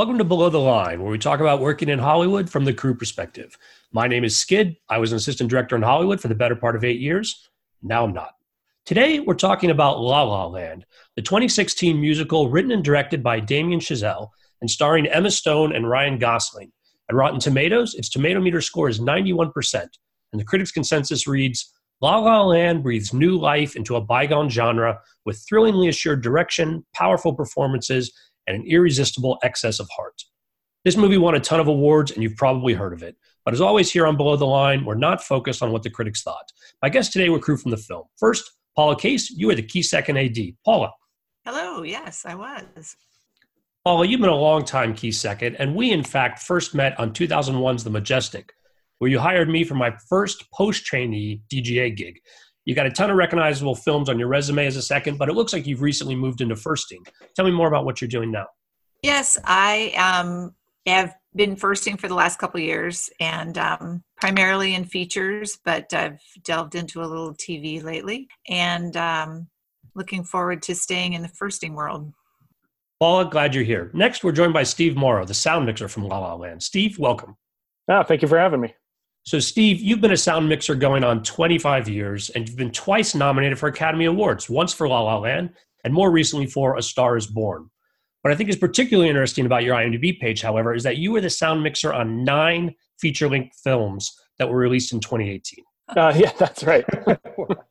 Welcome to Below the Line, where we talk about working in Hollywood from the crew perspective. My name is Skid. I was an assistant director in Hollywood for the better part of eight years. Now I'm not. Today, we're talking about La La Land, the 2016 musical written and directed by Damien Chazelle and starring Emma Stone and Ryan Gosling. At Rotten Tomatoes, its tomato meter score is 91%, and the critics' consensus reads La La Land breathes new life into a bygone genre with thrillingly assured direction, powerful performances, and an irresistible excess of heart. This movie won a ton of awards, and you've probably heard of it. But as always, here on Below the Line, we're not focused on what the critics thought. My guests today were crew from the film. First, Paula Case, you were the key second AD. Paula. Hello, yes, I was. Paula, you've been a long time key second, and we, in fact, first met on 2001's The Majestic, where you hired me for my first post trainee DGA gig. You got a ton of recognizable films on your resume as a second, but it looks like you've recently moved into firsting. Tell me more about what you're doing now. Yes, I um, have been firsting for the last couple years and um, primarily in features, but I've delved into a little TV lately and um, looking forward to staying in the firsting world. Paula, glad you're here. Next, we're joined by Steve Morrow, the sound mixer from La La Land. Steve, welcome. Oh, thank you for having me. So, Steve, you've been a sound mixer going on 25 years, and you've been twice nominated for Academy Awards, once for La La Land, and more recently for A Star is Born. What I think is particularly interesting about your IMDb page, however, is that you were the sound mixer on nine feature length films that were released in 2018. Uh, yeah, that's right.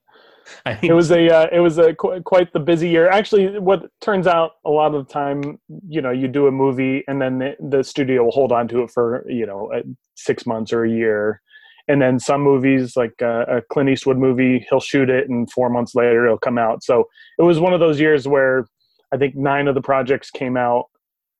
I mean, it was a uh, it was a qu- quite the busy year. Actually, what turns out a lot of the time, you know, you do a movie and then the, the studio will hold on to it for you know six months or a year, and then some movies like uh, a Clint Eastwood movie, he'll shoot it and four months later it'll come out. So it was one of those years where I think nine of the projects came out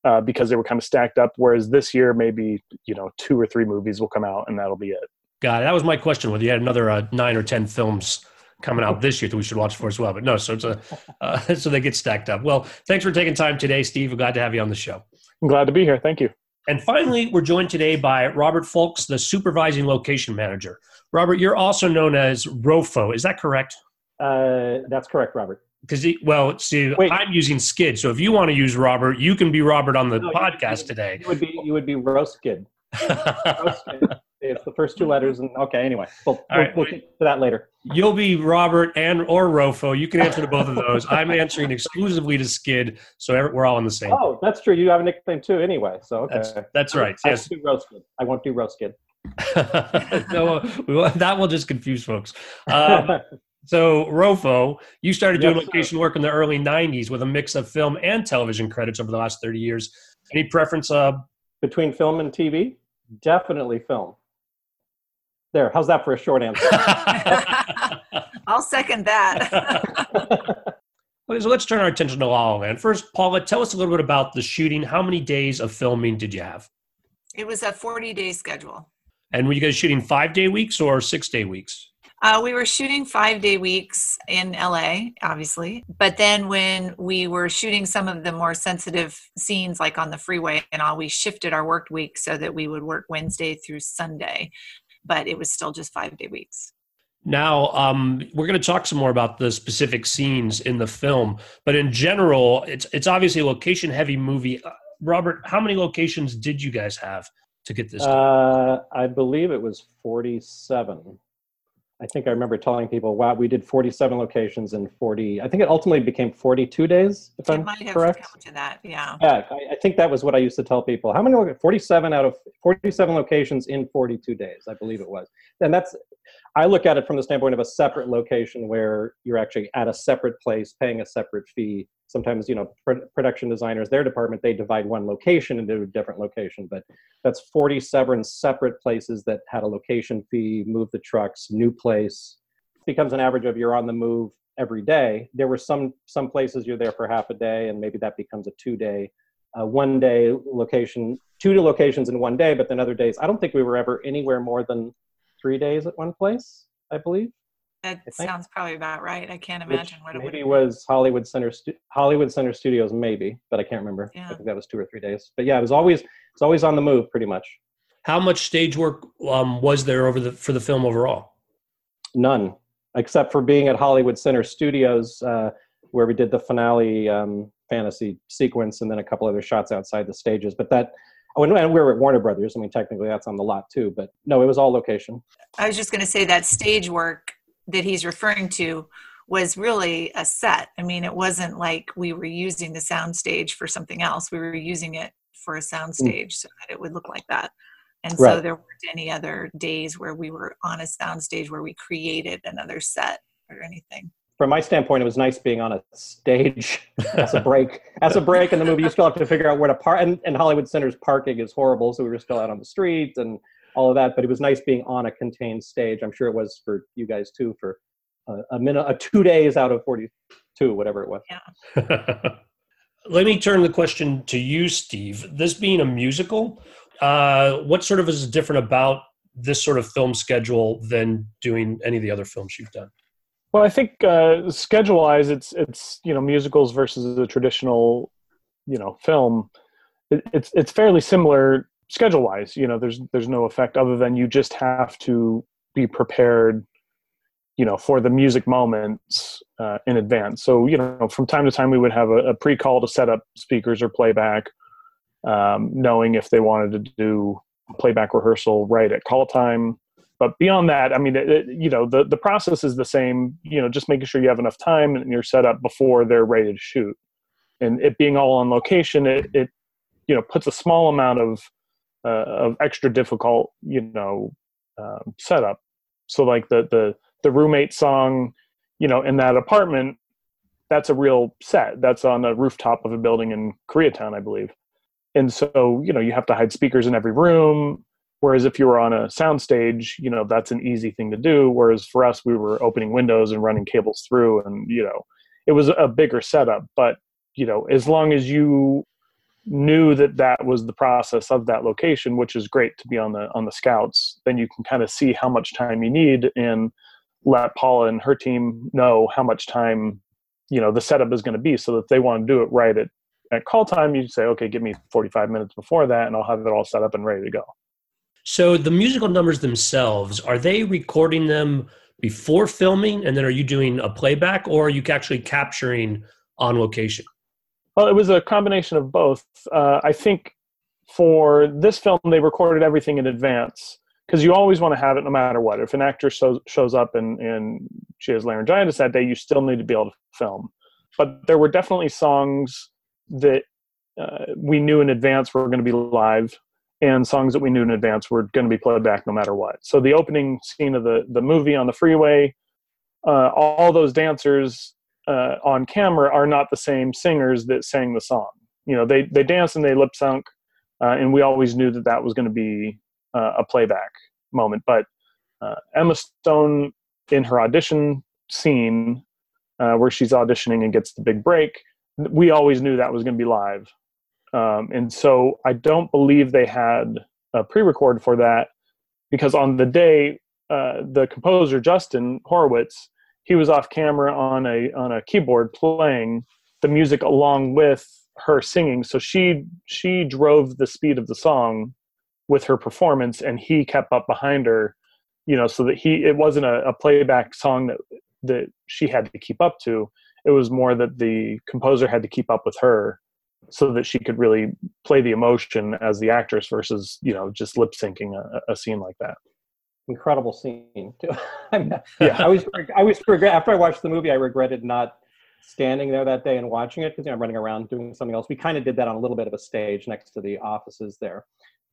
uh, because they were kind of stacked up. Whereas this year, maybe you know two or three movies will come out and that'll be it. Got it. That was my question. Whether you had another uh, nine or ten films coming out this year that we should watch for as well. But no, so it's a uh, so they get stacked up. Well, thanks for taking time today, Steve. We're glad to have you on the show. I'm glad to be here. Thank you. And finally, we're joined today by Robert Foulkes, the supervising location manager. Robert, you're also known as ROFO. Is that correct? Uh, that's correct, Robert. Because well, see, Wait. I'm using Skid, so if you want to use Robert, you can be Robert on the no, podcast you, today. You would be you would be Roskid. it's the first two letters, and okay. Anyway, we'll, we'll, right. we'll get to that later. You'll be Robert and or Rofo. You can answer to both of those. I'm answering exclusively to Skid, so we're all on the same. Oh, that's true. You have a nickname too, anyway. So okay, that's, that's right. I, yes, I do Roskid. I won't do Roskid. no, that will just confuse folks. Um, so, Rofo, you started doing location work in the early 90s with a mix of film and television credits over the last 30 years. Any preference uh, between film and TV? Definitely film. There, how's that for a short answer? I'll second that. okay, so let's turn our attention to La La Land. First, Paula, tell us a little bit about the shooting. How many days of filming did you have? It was a 40 day schedule. And were you guys shooting five day weeks or six day weeks? Uh, we were shooting five day weeks in LA, obviously. But then when we were shooting some of the more sensitive scenes, like on the freeway and all, we shifted our work week so that we would work Wednesday through Sunday. But it was still just five day weeks. Now, um, we're going to talk some more about the specific scenes in the film, but in general, it's it's obviously a location heavy movie. Uh, Robert, how many locations did you guys have to get this? Uh, I believe it was forty-seven. I think I remember telling people, "Wow, we did 47 locations in 40." I think it ultimately became 42 days, if it I'm might have correct. Come to that, yeah. Yeah, I, I, think that was what I used to tell people. How many? 47 out of 47 locations in 42 days, I believe it was. And that's I look at it from the standpoint of a separate location where you're actually at a separate place paying a separate fee. Sometimes, you know, pr- production designers, their department, they divide one location into a different location, but that's 47 separate places that had a location fee, move the trucks, new place. It becomes an average of you're on the move every day. There were some some places you're there for half a day, and maybe that becomes a two day, uh, one day location, two locations in one day. But then other days, I don't think we were ever anywhere more than three days at one place, I believe. That I sounds probably about right. I can't imagine Which what it maybe was Hollywood Center Stu- Hollywood Center Studios, maybe, but I can't remember. Yeah. I think that was two or three days. But yeah, it was always it's always on the move, pretty much. How much stage work um, was there over the for the film overall? None, except for being at Hollywood Center Studios, uh, where we did the finale um, fantasy sequence and then a couple other shots outside the stages. But that, oh, and we were at Warner Brothers. I mean, technically that's on the lot too, but no, it was all location. I was just going to say that stage work that he's referring to was really a set. I mean, it wasn't like we were using the sound stage for something else. We were using it for a sound stage so that it would look like that. And so there weren't any other days where we were on a sound stage where we created another set or anything. From my standpoint, it was nice being on a stage as a break. as a break in the movie, you still have to figure out where to park. And, and Hollywood Center's parking is horrible, so we were still out on the streets and all of that. But it was nice being on a contained stage. I'm sure it was for you guys too for a, a minute, a two days out of 42, whatever it was. Yeah. Let me turn the question to you, Steve. This being a musical, uh, what sort of is different about this sort of film schedule than doing any of the other films you've done? Well, I think uh, schedule-wise, it's it's you know musicals versus a traditional you know film. It, it's it's fairly similar schedule-wise. You know, there's there's no effect other than you just have to be prepared you know for the music moments uh, in advance so you know from time to time we would have a, a pre-call to set up speakers or playback um, knowing if they wanted to do playback rehearsal right at call time. But beyond that, I mean, it, it, you know, the, the process is the same, you know, just making sure you have enough time and you're set up before they're ready to shoot. And it being all on location, it, it you know, puts a small amount of, uh, of extra difficult, you know, um, setup. So like the, the, the roommate song, you know, in that apartment, that's a real set. That's on the rooftop of a building in Koreatown, I believe and so you know you have to hide speakers in every room whereas if you were on a soundstage you know that's an easy thing to do whereas for us we were opening windows and running cables through and you know it was a bigger setup but you know as long as you knew that that was the process of that location which is great to be on the on the scouts then you can kind of see how much time you need and let paula and her team know how much time you know the setup is going to be so that they want to do it right at at call time, you say, okay, give me 45 minutes before that, and I'll have it all set up and ready to go. So the musical numbers themselves, are they recording them before filming, and then are you doing a playback, or are you actually capturing on location? Well, it was a combination of both. Uh, I think for this film, they recorded everything in advance because you always want to have it no matter what. If an actor shows, shows up and, and she has laryngitis that day, you still need to be able to film. But there were definitely songs that uh, we knew in advance were going to be live and songs that we knew in advance were going to be played back no matter what. So the opening scene of the the movie on the freeway, uh, all those dancers uh, on camera are not the same singers that sang the song. You know, they they dance and they lip sync, uh, and we always knew that that was going to be uh, a playback moment. But uh, Emma Stone in her audition scene, where she's auditioning and gets the big break, we always knew that was going to be live. Um, and so I don't believe they had a pre-record for that because on the day uh, the composer Justin Hurwitz he was off camera on a on a keyboard playing the music along with her singing. So she she drove the speed of the song with her performance and he kept up behind her you know so that he it wasn't a, a playback song that that she had to keep up to. It was more that the composer had to keep up with her so that she could really play the emotion as the actress versus you know just lip syncing a, a, scene like that. Incredible scene too. Yeah. I was i was regret after i watched the movie i regretted not standing there that day and watching it because you know, i'm running around doing something else. We kind of did that on a little bit of a stage next to the offices there.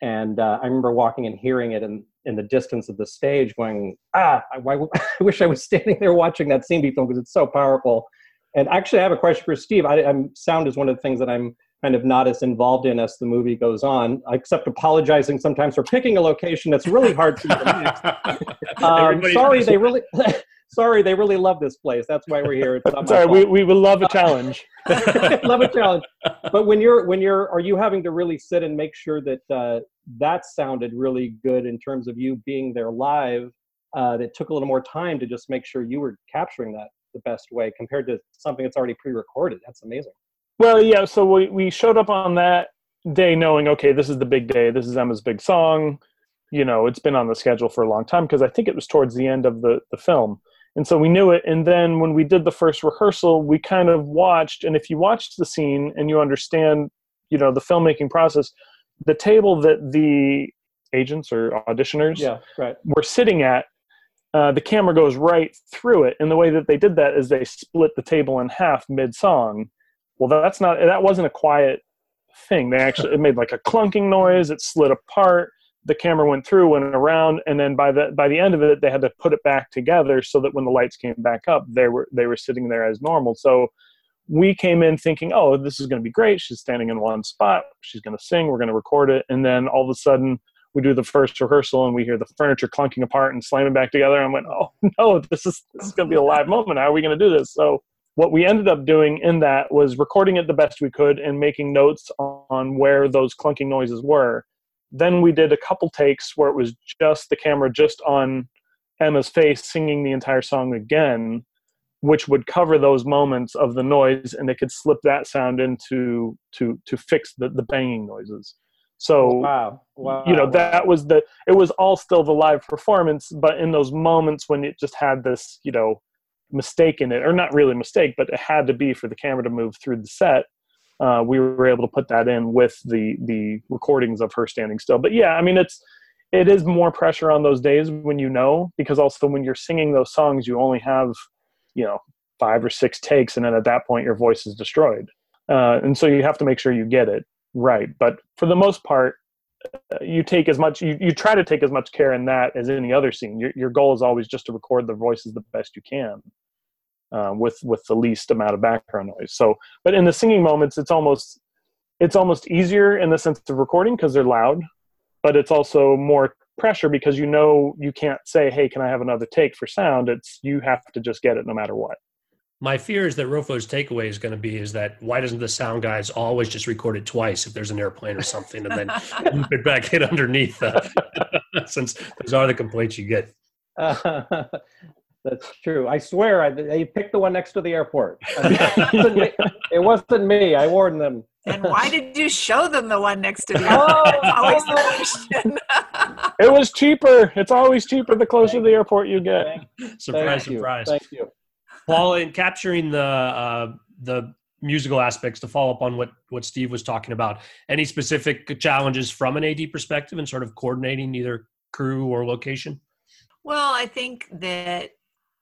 And uh, i remember walking and hearing it in, in the distance of the stage going ah I, I wish i was standing there watching that scene be filmed because it's so powerful. And actually, I have a question for Steve. I, am sound is one of the things that I'm kind of not as involved in as the movie goes on, except apologizing sometimes for picking a location that's really hard for me to um, sorry, they really. sorry, they really love this place. That's why we're here. sorry, we, we will love a challenge. love a challenge. But when you're when you're are you having to really sit and make sure that uh, that sounded really good in terms of you being there live? Uh, that took a little more time to just make sure you were capturing that the best way compared to something that's already pre-recorded. That's amazing. Well, yeah. So we we showed up on that day knowing, okay, this is the big day. This is Emma's big song. You know, it's been on the schedule for a long time because I think it was towards the end of the the film. and so we knew it and then when we did the first rehearsal we kind of watched and if you watch the scene and you understand you know the filmmaking process the table that the agents or auditioners yeah, right. were sitting at uh, the camera goes right through it and the way that they did that is they split the table in half mid-song well that's not that wasn't a quiet thing. They actually it made like a clunking noise. It slid apart. The camera went through went around and then by the by the end of it they had to put it back together so that when the lights came back up they were they were sitting there as normal. So we came in thinking oh this is going to be great. She's standing in one spot. She's going to sing. We're going to record it. And then all of a sudden we do the first rehearsal and we hear the furniture clunking apart and slamming back together. I went, oh no, this is this is going to be a live moment. How are we going to do this? So what we ended up doing in that was recording it the best we could and making notes on where those clunking noises were. Then we did a couple takes where it was just the camera just on Emma's face singing the entire song again, which would cover those moments of the noise and they could slip that sound into to to fix the, the banging noises. So wow. wow. you know, that was the it was all still the live performance, but in those moments when it just had this, you know, mistake in it, or not really mistake, but it had to be for the camera to move through the set. Uh, we were able to put that in with the the recordings of her standing still. But yeah, I mean it's it is more pressure on those days when you know, because also when you're singing those songs, you only have, you know, five or six takes, and then at that point your voice is destroyed. Uh, and so you have to make sure you get it right but for the most part you take as much you, you try to take as much care in that as any other scene. Your, your goal is always just to record the voices the best you can uh, with with the least amount of background noise. So but in the singing moments it's almost it's almost easier in the sense of recording because they're loud but it's also more pressure because you know you can't say hey can i have another take for sound? It's you have to just get it no matter what my fear is that Rofo's takeaway is going to be is that why doesn't the sound guys always just record it twice if there's an airplane or something and then loop it back in underneath uh, since those are the complaints you get. Uh, that's true. I swear, I, I picked the one next to the airport. it, wasn't me, it wasn't me. I warned them. And why did you show them the one next to the airport? Oh, always the question. it was cheaper. It's always cheaper the closer to the airport you get. Surprise, Thank surprise. You. Thank you. Paul, in capturing the uh, the musical aspects, to follow up on what what Steve was talking about, any specific challenges from an AD perspective and sort of coordinating either crew or location? Well, I think that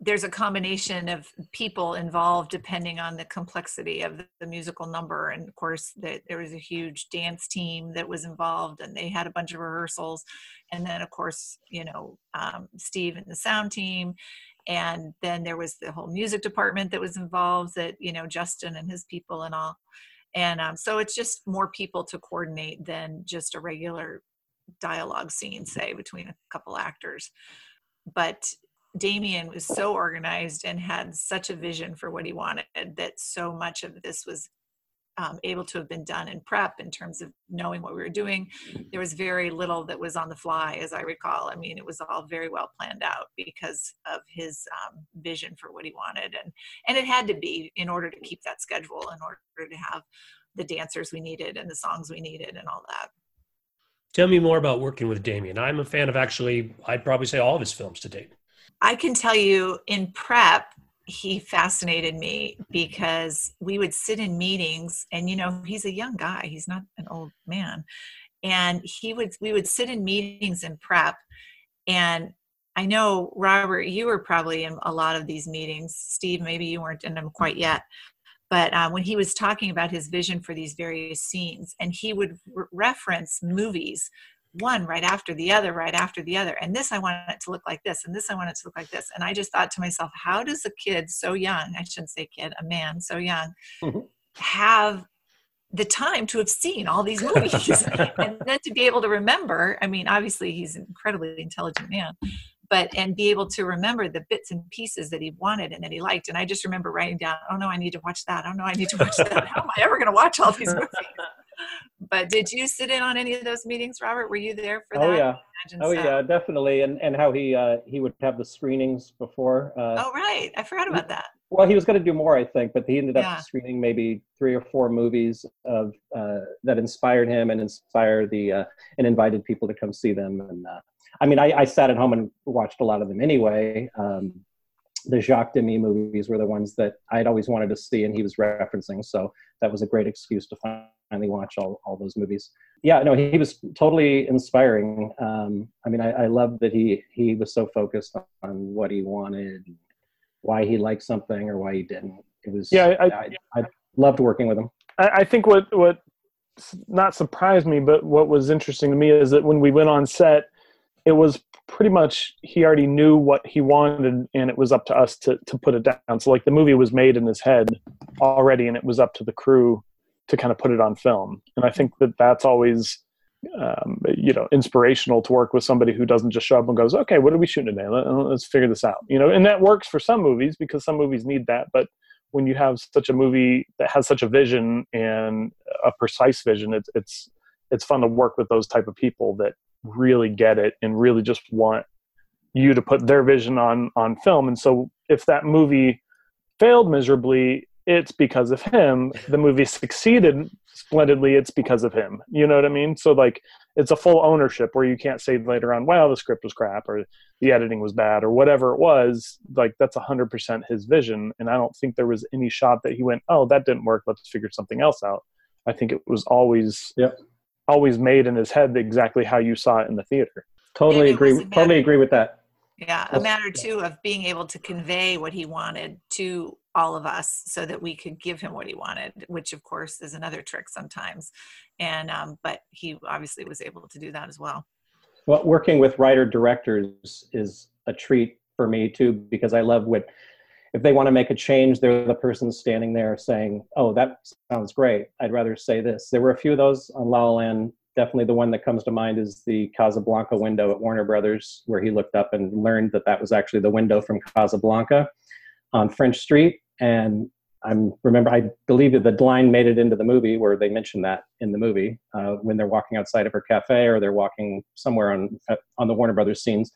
there's a combination of people involved depending on the complexity of the musical number. And of course that there was a huge dance team that was involved and they had a bunch of rehearsals. And then of course you know um, steve and the sound team and then there was the whole music department that was involved that you know justin and his people and all. And um, so it's just more people to coordinate than just a regular dialogue scene say between a couple actors. But damien was so organized and had such a vision for what he wanted that so much of this was um, able to have been done in prep in terms of knowing what we were doing. There was very little that was on the fly, as I recall. I mean, it was all very well planned out because of his um, vision for what he wanted, and and it had to be in order to keep that schedule, in order to have the dancers we needed and the songs we needed and all that. Tell me more about working with Damien. I'm a fan of actually, I'd probably say all of his films to date. I can tell you in prep, he fascinated me because we would sit in meetings and you know he's a young guy he's not an old man and he would we would sit in meetings in prep and i know robert you were probably in a lot of these meetings steve maybe you weren't in them quite yet but uh, when he was talking about his vision for these various scenes and he would re- reference movies one right after the other, right after the other. And this, I want it to look like this, and this, I want it to look like this. And I just thought to myself, how does a kid so young, I shouldn't say kid, a man so young, mm-hmm. have the time to have seen all these movies and then to be able to remember? I mean, obviously, he's an incredibly intelligent man. But and be able to remember the bits and pieces that he wanted and that he liked. And I just remember writing down, oh no, I need to watch that. Oh no, I need to watch that. How am I ever going to watch all these movies? But did you sit in on any of those meetings, Robert? Were you there for oh, that? Yeah. Oh so. yeah, definitely. And and how he uh, he would have the screenings before. Uh, oh right, I forgot about that. Well, he was going to do more, I think, but he ended up yeah. screening maybe three or four movies of uh, that inspired him and inspired the uh, and invited people to come see them. And uh, I mean, I, I, sat at home and watched a lot of them anyway. Um, the Jacques Demy movies were the ones that I'd always wanted to see, and he was referencing. So that was a great excuse to watch all, all those movies. Yeah, no, he, he was totally inspiring. Um, I mean, I, I love that he he was so focused on what he wanted, why he liked something or why he didn't. It was yeah, I, I, I loved working with him. I, I think what what not surprised me, but what was interesting to me is that when we went on set, it was pretty much he already knew what he wanted and it was up to us to, to put it down so like the movie was made in his head already and it was up to the crew to kind of put it on film. And i think that that's always um, you know inspirational to work with somebody who doesn't just show up and goes okay what are we shooting today? Let, let's figure this out. You know and that works for some movies because some movies need that but when you have such a movie that has such a vision and a precise vision it's it's it's fun to work with those type of people that really get it and really just want you to put their vision on on film. And so if that movie failed miserably it's because of him the movie succeeded splendidly it's because of him you know what i mean so like it's a full ownership where you can't say later on well the script was crap or the editing was bad or whatever it was like that's 100% his vision and i don't think there was any shot that he went oh that didn't work let's figure something else out i think it was always yep always made in his head exactly how you saw it in the theater. Totally agree. Totally agree with that. Yeah, a matter too of being able to convey what he wanted to all of us so that we could give him what he wanted, which of course is another trick sometimes. And um, but he obviously was able to do that as well. Well, working with writer directors is a treat for me too because I love what if they want to make a change, they're the person standing there saying, "Oh, that sounds great. I'd rather say this." There were a few of those on La La Land. Definitely, the one that comes to mind is the Casablanca window at Warner Brothers, where he looked up and learned that that was actually the window from Casablanca on French Street. And I'm remember I believe that the line made it into the movie where they mentioned that in the movie uh, when they're walking outside of her cafe or they're walking somewhere on uh, on the Warner Brothers scenes.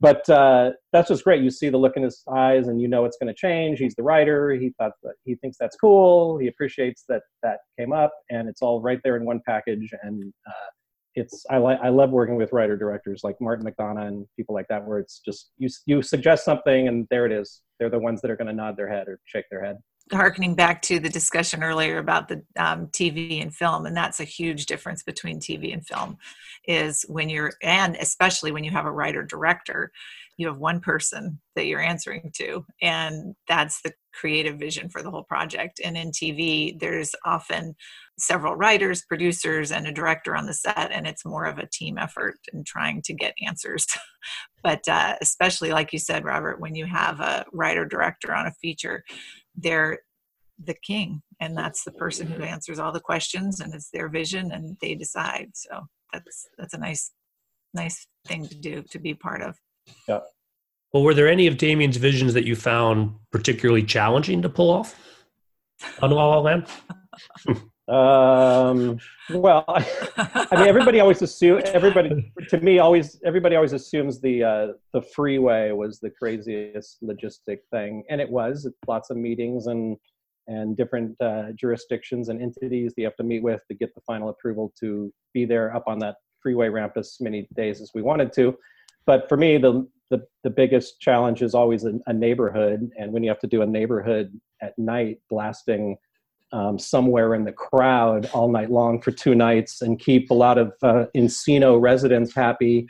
But uh, that's just great. You see the look in his eyes, and you know it's going to change. He's the writer. He thought that he thinks that's cool. He appreciates that that came up, and it's all right there in one package. And uh, it's I like I love working with writer directors like Martin McDonagh and people like that, where it's just you you suggest something, and there it is. They're the ones that are going to nod their head or shake their head harkening back to the discussion earlier about the um, TV and film, and that's a huge difference between TV and film, is when you're, and especially when you have a writer director, you have one person that you're answering to, and that's the creative vision for the whole project. And in TV, there's often several writers, producers, and a director on the set, and it's more of a team effort in trying to get answers. but uh, especially, like you said, Robert, when you have a writer director on a feature, they're the king and that's the person who answers all the questions and it's their vision and they decide. So that's that's a nice nice thing to do to be part of. Yeah. Well were there any of damien's visions that you found particularly challenging to pull off on la la land um well i mean everybody always assume everybody to me always everybody always assumes the uh the freeway was the craziest logistic thing and it was lots of meetings and and different uh, jurisdictions and entities that you have to meet with to get the final approval to be there up on that freeway ramp as many days as we wanted to. But for me, the the, the biggest challenge is always a, a neighborhood, and when you have to do a neighborhood at night, blasting um, somewhere in the crowd all night long for two nights, and keep a lot of uh, Encino residents happy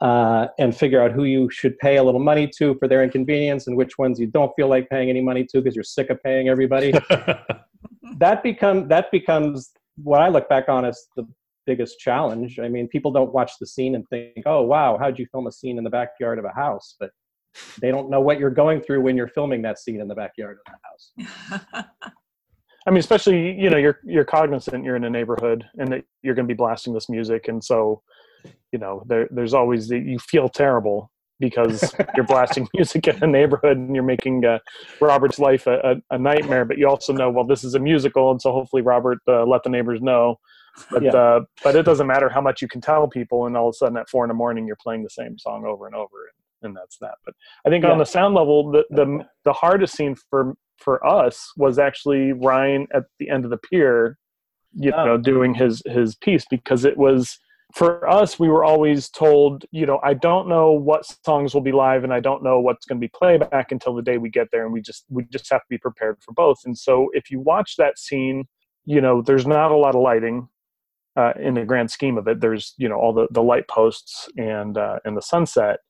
uh, and figure out who you should pay a little money to for their inconvenience and which ones you don't feel like paying any money to because you're sick of paying everybody. that become that becomes what I look back on as the biggest challenge. I mean, people don't watch the scene and think, "Oh, wow, how'd you film a scene in the backyard of a house?" But they don't know what you're going through when you're filming that scene in the backyard of the house. I mean, especially you know you're you're cognizant you're in a neighborhood and that you're going to be blasting this music, and so you know there, there's always the, you feel terrible because you're blasting music in a neighborhood and you're making uh, Robert's life a, a, a, nightmare. But you also know, well, this is a musical, and so hopefully Robert uh, let the neighbors know. But yeah. uh, but it doesn't matter how much you can tell people, and all of a sudden at four in the morning you're playing the same song over and over, and, and that's that. But I think yeah. on the sound level, the, the the hardest scene for for us was actually Ryan at the end of the pier, you oh. know, doing his his piece because it was for us, we were always told, you know, I don't know what songs will be live and I don't know what's going to be playback until the day we get there. And we just, we just have to be prepared for both. And so if you watch that scene, you know, there's not a lot of lighting uh, in the grand scheme of it. There's, you know, all the, the light posts and, uh, and the sunset.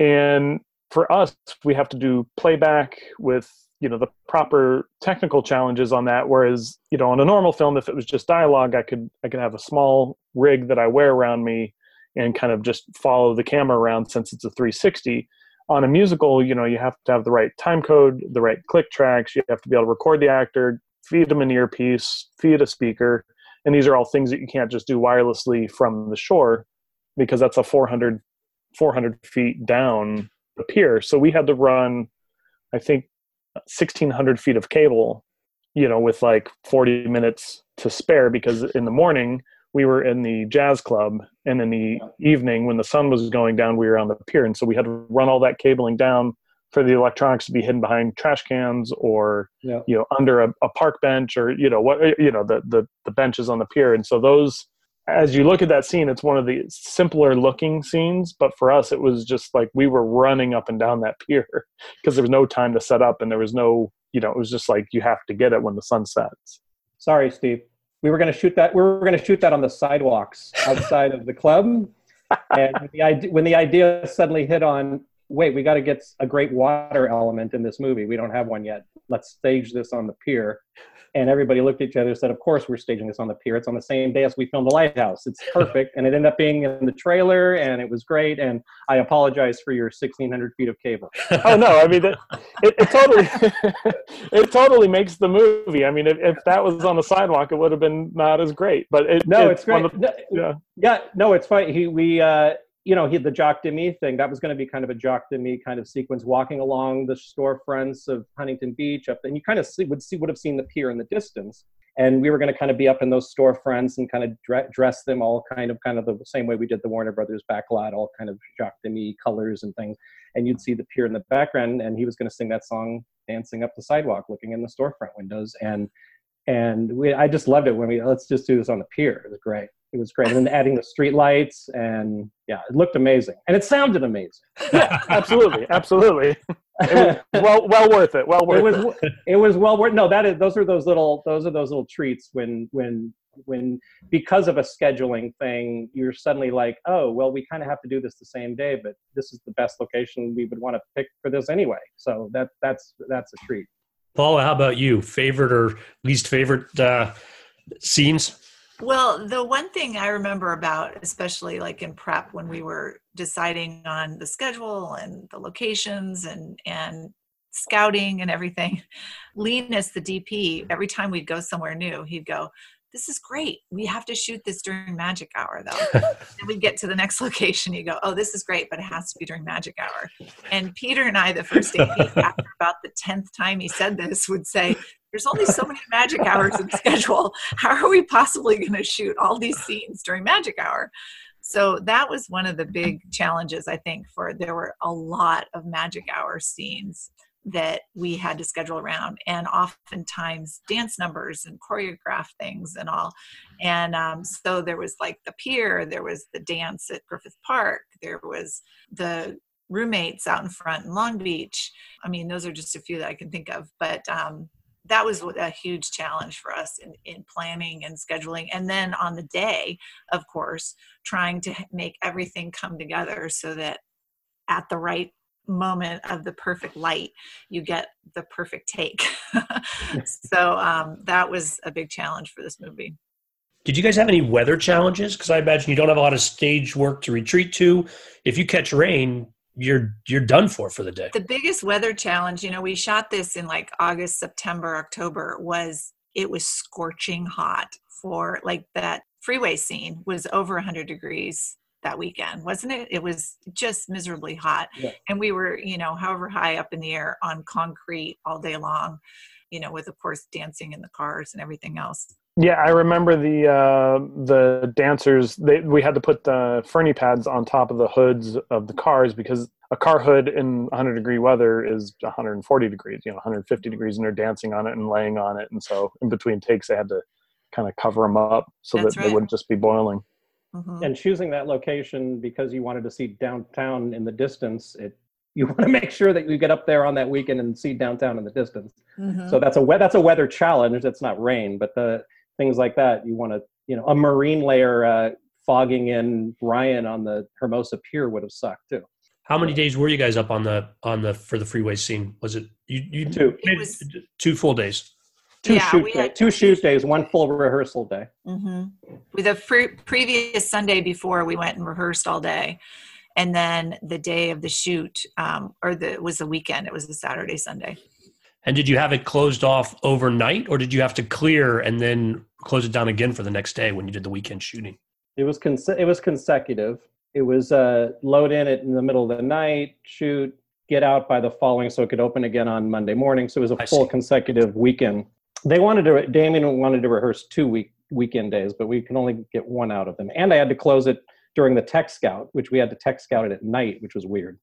And for us, we have to do playback with you know the proper technical challenges on that. Whereas you know on a normal film if it was just dialogue i could i could have a small rig that i wear around me and kind of just follow the camera around since it's a 360 on a musical you know you have to have the right time code the right click tracks you have to be able to record the actor feed them an earpiece feed a speaker and these are all things that you can't just do wirelessly from the shore because that's a 400 400 feet down the pier. So we had to run i think 1600 feet of cable you know with like 40 minutes to spare because in the morning we were in the jazz club and in the evening when the sun was going down we were on the pier and so we had to run all that cabling down for the electronics to be hidden behind trash cans or yeah. you know under a, a, park bench or you know what you know the, the the benches on the pier and so those as you look at that scene, it's one of the simpler looking scenes, but for us, it was just like we were running up and down that pier because there was no time to set up and there was no, you know, it was just like you have to get it when the sun sets. Sorry, Steve. We were going to shoot that. We were going to shoot that on the sidewalks outside of the club, and the idea, when the idea suddenly hit on, wait, we got to get a great water element in this movie. We don't have one yet. Let's stage this on the pier and everybody looked at each other and said, Of course, we're staging this on the pier. It's on the same day as we filmed The Lighthouse. It's perfect. and it ended up being in the trailer, and it was great. And I apologize for your 1,600 feet of cable. oh, no. I mean, it, it, it totally it totally makes the movie. I mean, if, if, that was on the sidewalk, it would have been not as great. But it, no, it's, it's great. The, no, yeah. yeah, no, it's fine. He, we, uh, you know, he the Jacques Demy thing. That was going to be kind of a Jacques Demy kind of sequence, walking along the storefronts of Huntington Beach, up, and you kind of see, would see would have seen the pier in the distance. And we were going to kind of be up in those storefronts and kind of dre- dress them all kind of kind of the same way we did the Warner Brothers backlot, all kind of Jacques Demy colors and things. And you'd see the pier in the background, and he was going to sing that song, dancing up the sidewalk, looking in the storefront windows, and and we I just loved it when we let's just do this on the pier. It was great it was great. And then adding the street lights and yeah, it looked amazing. And it sounded amazing. Yeah, absolutely. Absolutely. Well well worth it. Well worth it. Was, it. it was well worth no, that is those are those little those are those little treats when when when because of a scheduling thing, you're suddenly like, oh, well, we kind of have to do this the same day, but this is the best location we would want to pick for this anyway. So that that's that's a treat. Paula, how about you? Favorite or least favorite uh, scenes? Well, the one thing I remember about, especially like in prep when we were deciding on the schedule and the locations and and scouting and everything, Linus, the DP, every time we'd go somewhere new, he'd go, this is great. We have to shoot this during magic hour though. and we'd get to the next location. You go, oh, this is great, but it has to be during magic hour. And Peter and I, the first day, after about the 10th time he said this, would say, there's only so many magic hours in the schedule. How are we possibly going to shoot all these scenes during magic hour? So that was one of the big challenges, I think, for there were a lot of magic hour scenes that we had to schedule around. And oftentimes dance numbers and choreograph things and all. And um, so there was like the pier there was the dance at griffith park there was the roommates out in front in long beach. I mean those are just a few that i can think of but um, that was a huge challenge for us in, in planning and scheduling. And then on the day of course trying to make everything come together so that at the right moment of the perfect light you get the perfect take. So um, that was a big challenge for this movie. Did you guys have any weather challenges? Because i imagine you don't have a lot of stage work to retreat to. If you catch rain you're you're done for for the day. The biggest weather challenge you know we shot this in like august september october was it was scorching hot for like that freeway scene was over 100 degrees that weekend, wasn't it? It was just miserably hot. Yeah. And we were, you know, however high up in the air on concrete all day long, you know, with of course dancing in the cars and everything else. Yeah, I remember the uh, the dancers. They, we had to put the ferny pads on top of the hoods of the cars because a car hood in 100 degree weather is 140 degrees, you know, 150 degrees, and they're dancing on it and laying on it. And so, in between takes, they had to kind of cover them up so That's that right. they wouldn't just be boiling. Mm-hmm. and choosing that location because you wanted to see downtown in the distance. It you want to make sure that you get up there on that weekend and see downtown in the distance. Mm-hmm. So that's a that's a weather challenge. It's not rain, but the things like that you want to you know a marine layer uh, fogging in Ryan on the Hermosa Pier would have sucked too. How many days were you guys up on the on the for the freeway scene? Was it you? you two. Was, two full days. Two yeah, shoot days. Two shoot days. One full rehearsal day. Mm-hmm. With the pre- previous Sunday before, we went and rehearsed all day, and then the day of the shoot, um, or the was the weekend. It was the Saturday Sunday. And did you have it closed off overnight, or did you have to clear and then close it down again for the next day when you did the weekend shooting? It was cons- it was consecutive it was uh, load in it in the middle of the night, shoot, get out by the following, so it could open again on Monday morning. So it was a I full see. consecutive weekend. They wanted to. Damien wanted to rehearse two week weekend days, but we can only get one out of them. And I had to close it during the tech scout, which we had to tech scout it at night, which was weird.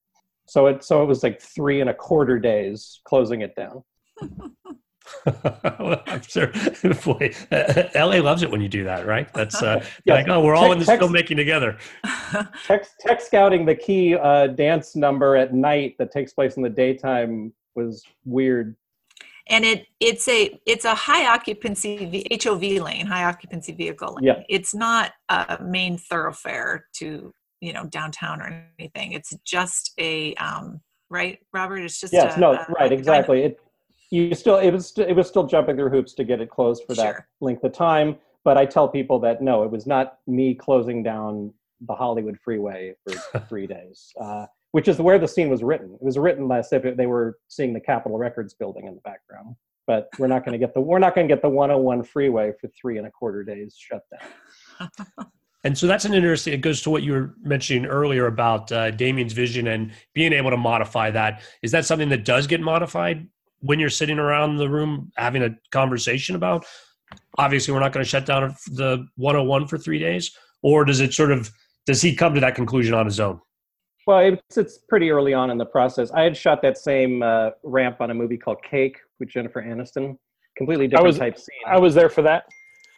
So it so it was like three and a quarter days closing it down. I'm sure. Boy, uh, LA loves it when you do that, right? That's uh, yes. like, oh, we're all tech, in this text, filmmaking together. Text, tech scouting the key uh, dance number at night that takes place in the daytime was weird. And it it's a it's a high occupancy HOV lane, high occupancy vehicle lane. Yeah. It's not a main thoroughfare to you know downtown or anything. It's just a um, right, Robert. It's just yes, a, no, a, right, exactly. Kind of, it you still it was it was still jumping through hoops to get it closed for that sure. length of time. But I tell people that no, it was not me closing down the Hollywood freeway for three days, uh, which is where the scene was written. It was written less if it, they were seeing the Capitol Records building in the background. But we're not going to get the we're not going to get the 101 freeway for three and a quarter days shut down. And so that's an interesting. It goes to what you were mentioning earlier about uh, Damien's vision and being able to modify that. Is that something that does get modified when you're sitting around the room having a conversation about obviously we're not going to shut down the 101 for three days or does it sort of does he come to that conclusion on his own well it's, it's pretty early on in the process. I had shot that same uh, ramp on a movie called cake with jennifer aniston. Completely different I was, type scene. I was there for that.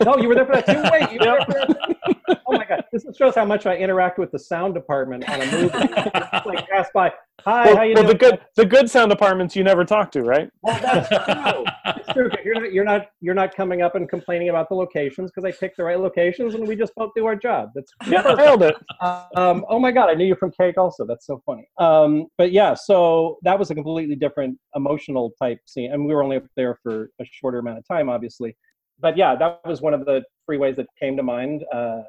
No you were there for that too? Wait you were there for that this shows how much i interact with the sound department on a movie like pass by Hi, well, how you well, doing? the good the good sound departments you never talk to, right? Well, that's true. it's true. You're not, you're not you're not coming up and complaining about the locations because I picked the right locations and we just both do our job. That's yeah, nailed it. Um, oh my god, I knew you from Cake also. That's so funny. Um, but yeah, so that was a completely different emotional type scene, and we were only up there for a shorter amount of time, obviously. But yeah, that was one of the freeways that came to mind. Uh,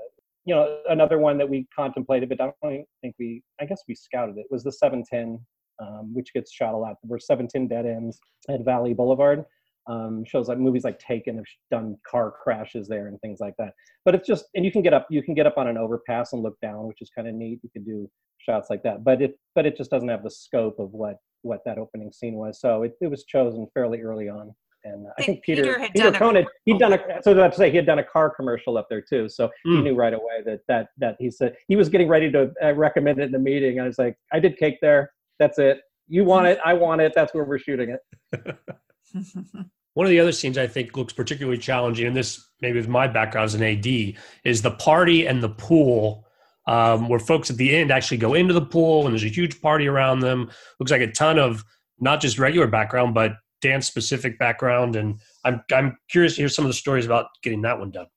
you know, another one that we contemplated, but I don't think we, I guess we scouted it, was the 710, um, which gets shot a lot. There were 710 dead ends at Valley Boulevard. Um, shows like movies like Taken have done car crashes there and things like that. But it's just, and you can get up, you can get up on an overpass and look down, which is kind of neat. You could do shots like that, but it, but it just doesn't have the scope of what what that opening scene was. So it, it was chosen fairly early on and I think Peter Peter, Peter Cohn he'd done a so that to say he had done a car commercial up there too, so mm. he hmm. knew right away that that that he said he was getting ready to uh, recommend it in the meeting. I was like, I did cake there. That's it. You want it. I want it. That's where we're shooting it. One of the other scenes I think looks particularly challenging, and this maybe with my background as an AD, is the party and the pool, um, where folks at the end actually go into the pool and there's a huge party around them. Looks like a ton of not just regular background, but dance specific background, and I'm I'm curious to hear some of the stories about getting that one done.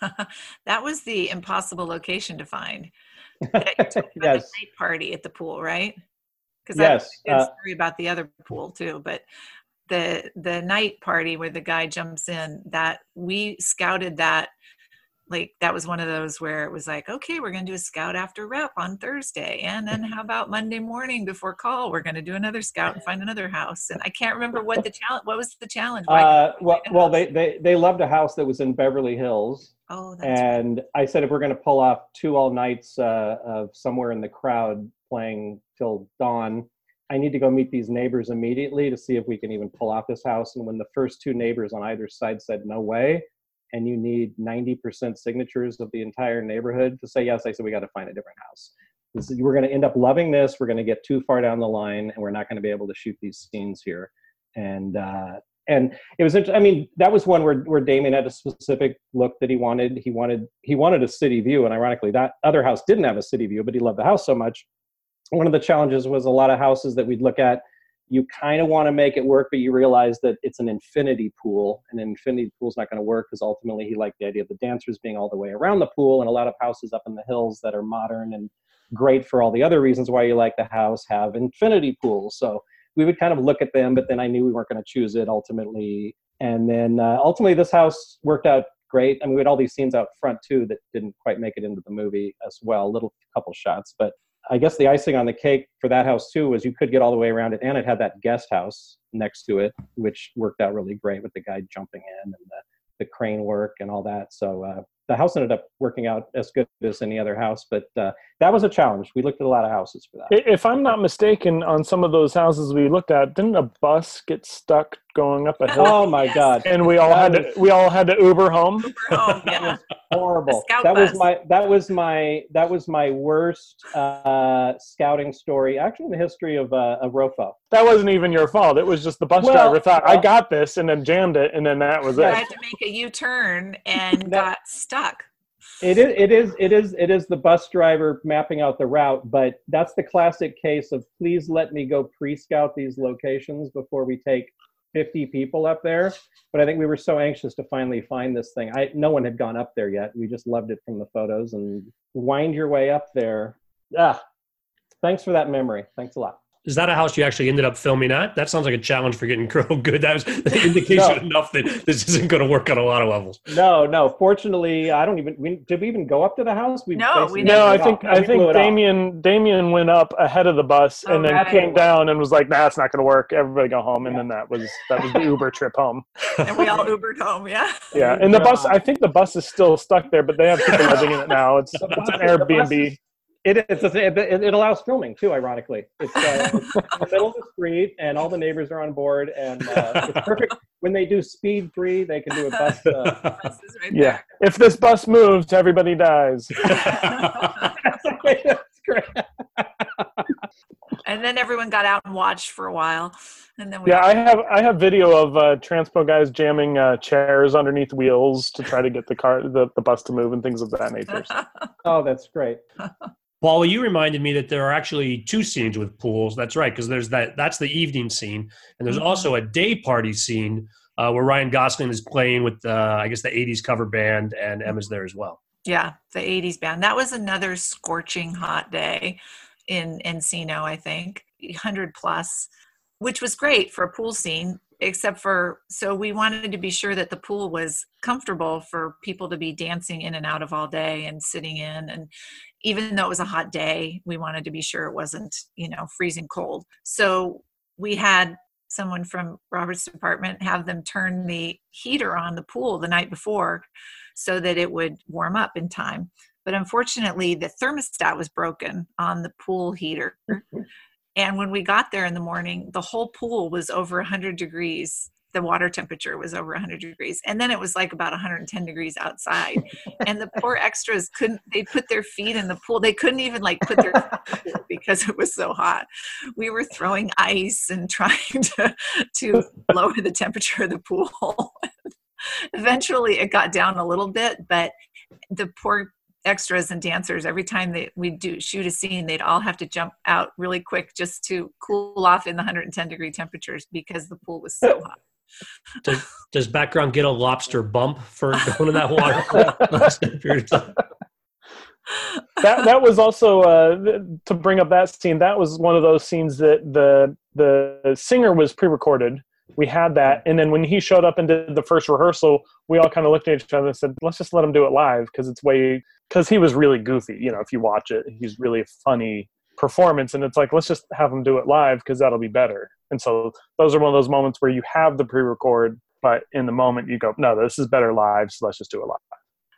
that was the impossible location to find. yes. night party at the pool, right? Because yes, I have a story about the other pool too. But the the night party where the guy jumps in, that we scouted that like that was one of those where it was like okay we're going to do a scout after rep on thursday and then how about monday morning before call we're going to do another scout and find another house and i can't remember what the challenge what was the challenge uh, well, well they, they they loved a house that was in beverly hills oh and right. i said if we're going to pull off two all nights uh, of somewhere in the crowd playing till dawn I need to go meet these neighbors immediately to see if we can even pull off this house. And when the first two neighbors on either side said no way, and you need 90% signatures of the entire neighborhood to say yes, I said we got to find a different house. Is, we're going to end up loving this. We're going to get too far down the line, and we're not going to be able to shoot these scenes here. And uh, and it was i mean that was one where, where damien had a specific look that he wanted he wanted he wanted a city view and ironically that other house didn't have a city view but he loved the house so much one of the challenges was a lot of houses that we'd look at you kind of want to make it work but you realize that it's an infinity pool and an infinity pool is not going to work because ultimately he liked the idea of the dancers being all the way around the pool and a lot of houses up in the hills that are modern and great for all the other reasons why you like the house have infinity pools so we would kind of look at them, but then I knew we weren't going to choose it ultimately. And then uh, ultimately, this house worked out great. I mean, we had all these scenes out front too that didn't quite make it into the movie as well, little couple shots. But I guess the icing on the cake for that house too was you could get all the way around it, and it had that guest house next to it, which worked out really great with the guy jumping in and the, the crane work and all that. So uh, the house ended up working out as good as any other house, but uh, that was a challenge. We looked at a lot of houses for that. If I'm not mistaken, on some of those houses we looked at, didn't a bus get stuck going up a hill? Oh my yes. god! And we all had to we all had to Uber home. Uber home, yeah. horrible. That bus. was my that was my that was my worst uh, scouting story, actually, in the history of uh, of Rofo. That wasn't even your fault. It was just the bus well, driver thought well, I got this, and then jammed it, and then that was it. I had to make a U turn and got stuck. It is, it is, it is, it is the bus driver mapping out the route, but that's the classic case of please let me go pre-scout these locations before we take 50 people up there. But I think we were so anxious to finally find this thing. I no one had gone up there yet. We just loved it from the photos and wind your way up there. Ah, thanks for that memory. Thanks a lot. Is that a house you actually ended up filming at? That sounds like a challenge for getting Crow good. That was the indication no. enough that this isn't going to work on a lot of levels. No, no. Fortunately, I don't even. We, did we even go up to the house? We no, we no. I think I think Damien Damien went up ahead of the bus oh, and then right. came down and was like, "Nah, it's not going to work. Everybody go home." And yeah. then that was that was the Uber trip home. and we all Ubered home. Yeah. Yeah, and the bus. I think the bus is still stuck there, but they have people living in it now. It's, it's an Airbnb. It is. It, it, allows filming too. Ironically, it's, uh, it's, in the middle of the street, and all the neighbors are on board, and uh, it's perfect. When they do speed free, they can do a bus. Uh, right yeah, if this bus moves, everybody dies. That's great. and then everyone got out and watched for a while, and then yeah, I have I have video of uh, transpo guys jamming uh, chairs underneath wheels to try to get the car the, the bus to move and things of that nature. oh, that's great. Paul, you reminded me that there are actually two scenes with pools. That's right, because there's that. That's the evening scene, and there's mm-hmm. also a day party scene uh, where Ryan Gosling is playing with, uh, I guess, the '80s cover band, and Emma's there as well. Yeah, the '80s band. That was another scorching hot day in Encino, I think, 100 plus, which was great for a pool scene except for so we wanted to be sure that the pool was comfortable for people to be dancing in and out of all day and sitting in and even though it was a hot day we wanted to be sure it wasn't you know freezing cold so we had someone from robert's department have them turn the heater on the pool the night before so that it would warm up in time but unfortunately the thermostat was broken on the pool heater and when we got there in the morning, the whole pool was over 100 degrees. The water temperature was over 100 degrees. And then it was like about 110 degrees outside. and the poor extras couldn't, they put their feet in the pool. They couldn't even like put their because it was so hot. We were throwing ice and trying to, to lower the temperature of the pool. Eventually it got down a little bit, but the poor extras and dancers every time they we do shoot a scene they'd all have to jump out really quick just to cool off in the 110 degree temperatures because the pool was so hot does, does background get a lobster bump for going in that water that that was also uh, to bring up that scene that was one of those scenes that the the singer was pre-recorded. We had that and then when he showed up and did the first rehearsal we all kind of looked at each other and said let's just let him do it live because it's way because he was really goofy you know if you watch it he's really funny performance and it's like let's just have them do it live because that'll be better. And so those are one of those moments where you have the pre-record but in the moment you go no this is better live so let's just do it live.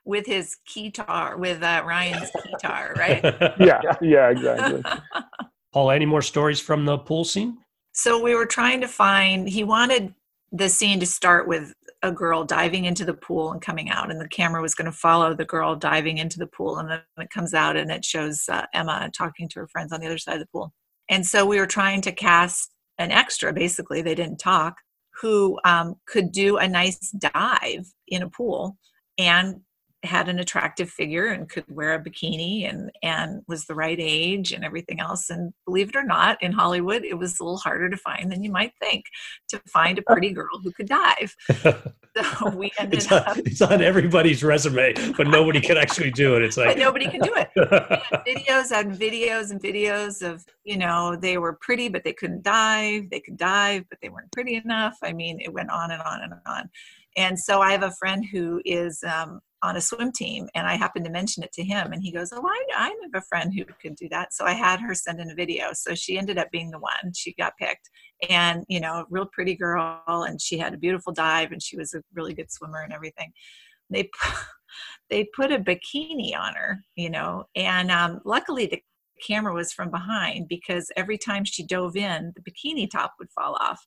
With his guitar with uh, ryan's guitar right? Yeah yeah exactly. Paul any more stories from the pool scene? So we were trying to find, he wanted the scene to start with a girl diving into the pool and coming out, and the camera was going to follow the girl diving into the pool. And then it comes out and it shows uh, Emma talking to her friends on the other side of the pool. And so we were trying to cast an extra, basically, they didn't talk, who um, could do a nice dive in a pool and had an attractive figure and could wear a bikini and and was the right age and everything else. And believe it or not in hollywood it was a little harder to find than you might think to find a pretty girl who could dive. So we ended it's on, up it's on everybody's resume but nobody can actually do it. It's like nobody can do it. Videos and videos and videos of you know they were pretty but they couldn't dive. They could dive but they weren't pretty enough. I mean it went on and on and on. And so I have a friend who is um, on a swim team, and I happened to mention it to him, and he goes, "Oh, I, I have a friend who could do that." So I had her send in a video. So she ended up being the one. She got picked, and you know, a real pretty girl, and she had a beautiful dive, and she was a really good swimmer and everything. They they put a bikini on her, you know, and um, luckily the camera was from behind because every time she dove in, the bikini top would fall off.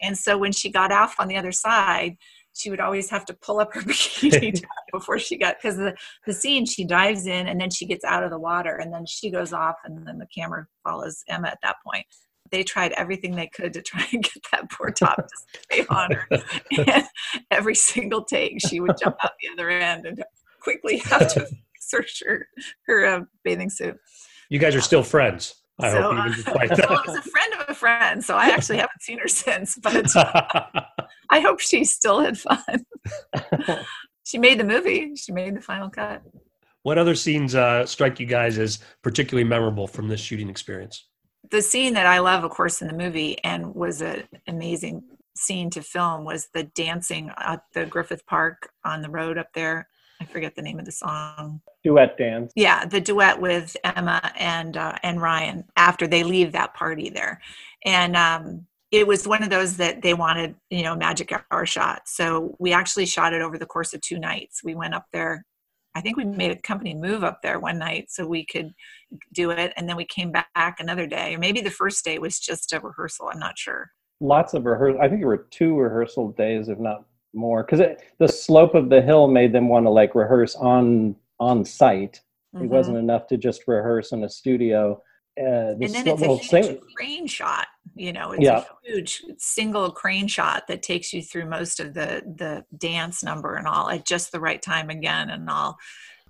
And so when she got off on the other side, she would always have to pull up her bikini before she got because the, the scene she dives in and then she gets out of the water and then she goes off and then the camera follows Emma at that point. They tried everything they could to try and get that poor top to stay on her. And every single take, she would jump out the other end and quickly have to search her her uh, bathing suit. You guys are still friends. I so, hope you uh, well, I was a friend of friend, so I actually haven't seen her since. But I hope she still had fun. she made the movie. She made the final cut. What other scenes uh, strike you guys as particularly memorable from this shooting experience? The scene that I love, of course, in the movie and was an amazing scene to film was the dancing at the Griffith Park on the road up there. I forget the name of the song. Duet dance. Yeah, the duet with Emma and uh, and Ryan after they leave that party there, and um, it was one of those that they wanted, you know, magic hour shot. So we actually shot it over the course of two nights. We went up there. I think we made a company move up there one night so we could do it, and then we came back another day. Or maybe the first day was just a rehearsal. I'm not sure. Lots of rehearsal. I think there were two rehearsal days, if not more, because the slope of the hill made them want to like rehearse on on site. Mm-hmm. It wasn't enough to just rehearse in a studio uh, and then it's a huge thing. crane shot you know it's yeah. a huge single crane shot that takes you through most of the the dance number and all at just the right time again and all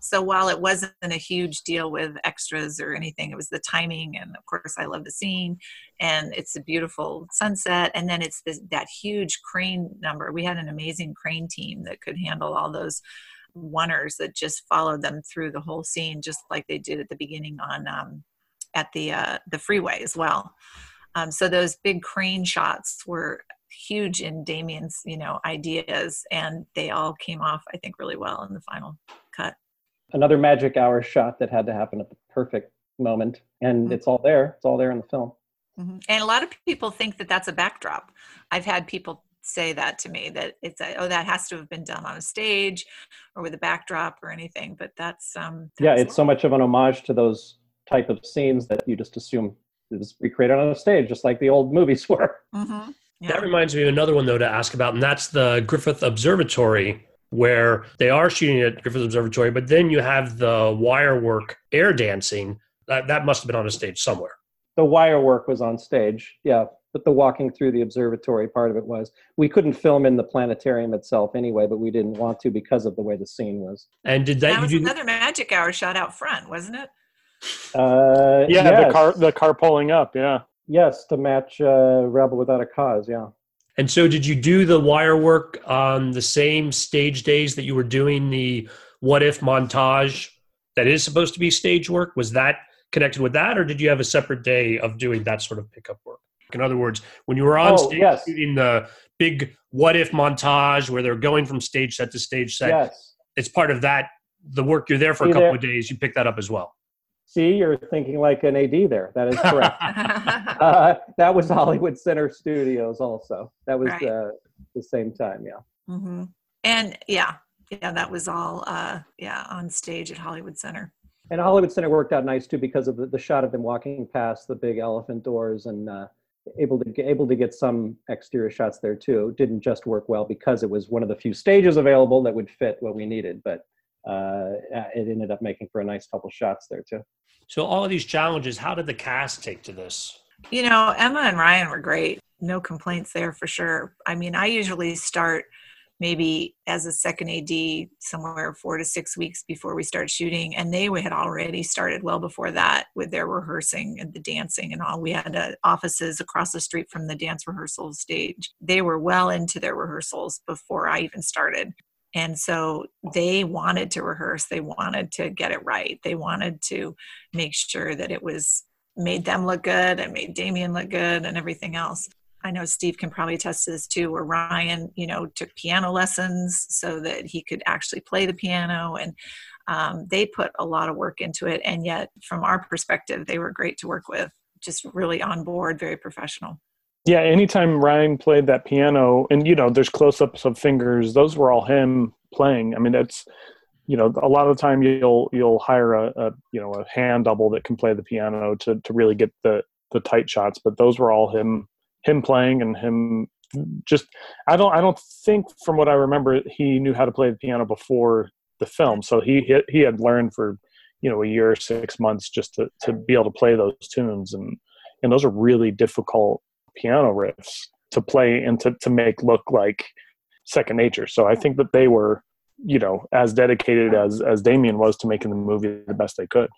so while it wasn't a huge deal with extras or anything it was the timing and of course i love the scene and it's a beautiful sunset and then it's this, that huge crane number we had an amazing crane team that could handle all those oneers that just followed them through the whole scene just like they did at the beginning on um, at the uh, the freeway as well. Um, so those big crane shots were huge in Damien's you know ideas, and they all came off I think really well in the final cut. Another magic hour shot that had to happen at the perfect moment, and mm-hmm. it's all there. It's all there in the film. Mm-hmm. And a lot of people think that that's a backdrop. I've had people say that to me that it's a, oh that has to have been done on a stage or with a backdrop or anything but that's um that's yeah it's so much of an homage to those type of scenes that you just assume is recreated on a stage, just like the old movies were. Mm-hmm. Yeah. That reminds me of another one, though, to ask about, and that's the Griffith Observatory, where they are shooting at Griffith Observatory, but then you have the wire work air dancing. That, that must have been on a stage somewhere. The wire work was on stage, yeah, but the walking through the observatory part of it was. We couldn't film in the planetarium itself anyway, but we didn't want to because of the way the scene was. And did that, that was another magic hour shot out front, wasn't it? Uh, yeah, yes. the car the car pulling up. Yeah. Yes, to match uh, Rebel Without a Cause. Yeah. And so, did you do the wire work on the same stage days that you were doing the What If montage? That is supposed to be stage work. Was that connected with that, or did you have a separate day of doing that sort of pickup work? In other words, when you were on oh, stage yes. shooting the big What If montage, where they're going from stage set to stage set, yes. it's part of that. The work you're there for a couple there. of days. You pick that up as well. See, you're thinking like an AD there. That is correct. uh, that was Hollywood Center Studios also. That was right. uh, the same time, yeah. Mm-hmm. And yeah, yeah, that was all, uh, yeah, on stage at Hollywood Center. And Hollywood Center worked out nice too because of the, the shot of them walking past the big elephant doors and uh, able to get, able to get some exterior shots there too. Didn't just work well because it was one of the few stages available that would fit what we needed, but uh, it ended up making for a nice couple shots there too. So all of these challenges, how did the cast take to this? You know, Emma and Ryan were great. No complaints there for sure. I mean, I usually start maybe as a second AD somewhere four to six weeks before we start shooting. And they had already started well before that with their rehearsing and the dancing and all. We had uh, offices across the street from the dance rehearsal stage. They were well into their rehearsals before I even started. And so they wanted to rehearse, they wanted to get it right, they wanted to make sure that it was made them look good and made Damien look good and everything else. I know Steve can probably attest to this too, where Ryan, you know, took piano lessons so that he could actually play the piano. And um, they put a lot of work into it. And yet, from our perspective, they were great to work with, just really on board, very professional. Yeah, anytime Ryan played that piano, and you know, there's close-ups of fingers; those were all him playing. I mean, that's you know, a lot of the time you'll you'll hire a, a you know a hand double that can play the piano to to really get the the tight shots, but those were all him him playing and him just I don't I don't think from what I remember he knew how to play the piano before the film. So he he had learned for you know a year or six months just to to be able to play those tunes and and those are really difficult piano riffs to play and to to make look like second nature. So I think that they were you know as dedicated as as Damien was to making the movie the best they could.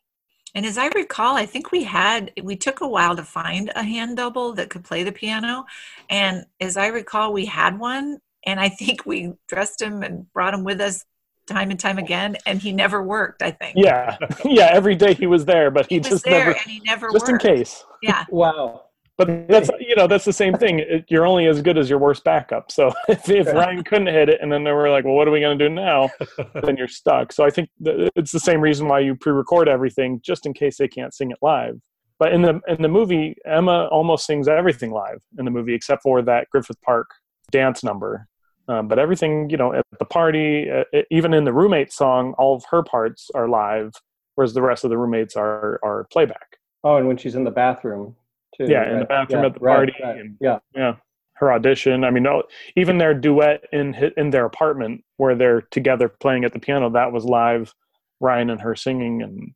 And as I recall, I think we had, we took a while to find a hand double that could play the piano. And as I recall, we had one. And I think we dressed him and brought him with us time and time again. And he never worked, I think. Yeah. Yeah. Every day he was there, but he, he just there never, and he never just worked. in case. Yeah. wow but that's you know that's the same thing. It, you're only as good as your worst backup. So if, if ryan couldn't hit it and then they were like well what are we going to do now? Then you're stuck. So i think it's the same reason why you pre-record everything just in case they can't sing it live. But in the in the movie emma almost sings everything live in the movie except for that griffith park dance number. Um, but everything you know at the party uh, even in the roommate song all of her parts are live whereas the rest of the roommates are are playback. Oh and when she's in the bathroom too. Yeah, right? in the bathroom yeah, at the party. Right, right. And, yeah, yeah. Her audition. I mean, oh, even their duet in in their apartment where they're together playing at the piano. That was live. Ryan and her singing, and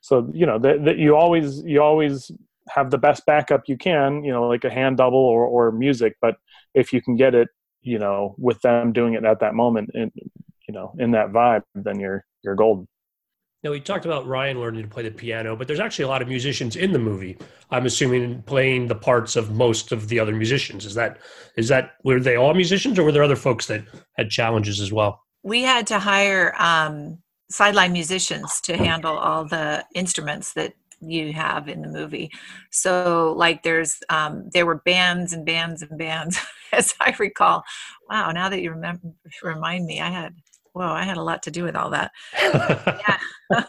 so you know that, that you always you always have the best backup you can. You know, like a hand double or or music. But if you can get it, you know, with them doing it at that moment, and you know, in that vibe, then you're you're golden. Now, we talked about Ryan learning to play the piano, but there's actually a lot of musicians in the movie. I'm assuming playing the parts of most of the other musicians. Is that is that were they all musicians, or were there other folks that had challenges as well? We had to hire um, sideline musicians to handle all the instruments that you have in the movie. So, like, there's um, there were bands and bands and bands, as I recall. Wow! Now that you remember, remind me, I had whoa, I had a lot to do with all that.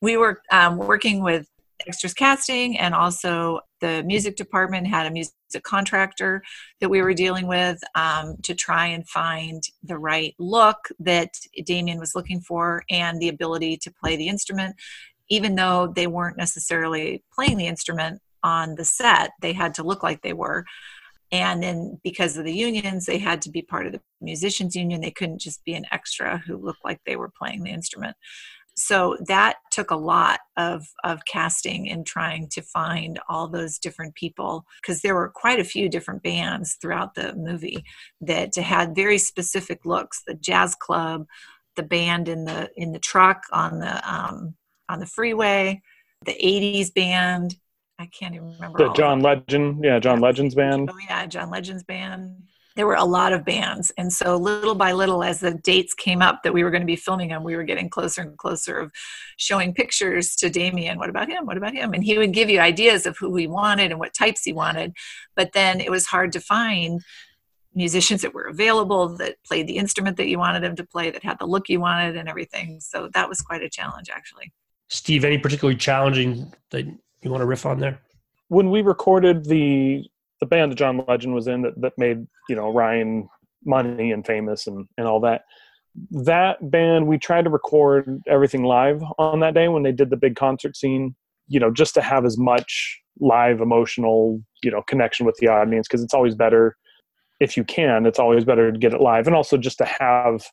we were um, working with extras casting and also the music department had a music contractor that we were dealing with um, to try and find the right look that damien was looking for and the ability to play the instrument. Even though they weren't necessarily playing the instrument on the set they had to look like they were and then because of the unions they had to be part of the musicians union. They couldn't just be an extra who looked like they were playing the instrument. So that took a lot of of casting and trying to find all those different people because there were quite a few different bands throughout the movie that had very specific looks. The jazz club the band in the in the truck on the um, on the freeway the 80s band I can't even remember. The John Legend, yeah, John Legend's band. Oh yeah, John Legend's band. There were a lot of bands, and so little by little, as the dates came up that we were going to be filming them, we were getting closer and closer of showing pictures to Damien. What about him? What about him? And he would give you ideas of who he wanted and what types he wanted, but then it was hard to find musicians that were available that played the instrument that you wanted them to play, that had the look you wanted, and everything. So that was quite a challenge, actually. Steve, any particularly challenging that you want to riff on there? When we recorded the the band that John Legend was in that, that made, you know, Ryan money and famous and, and all that. That band we tried to record everything live on that day when they did the big concert scene, you know, just to have as much live emotional, you know, connection with the audience because it's always better if you can, it's always better to get it live and also just to have,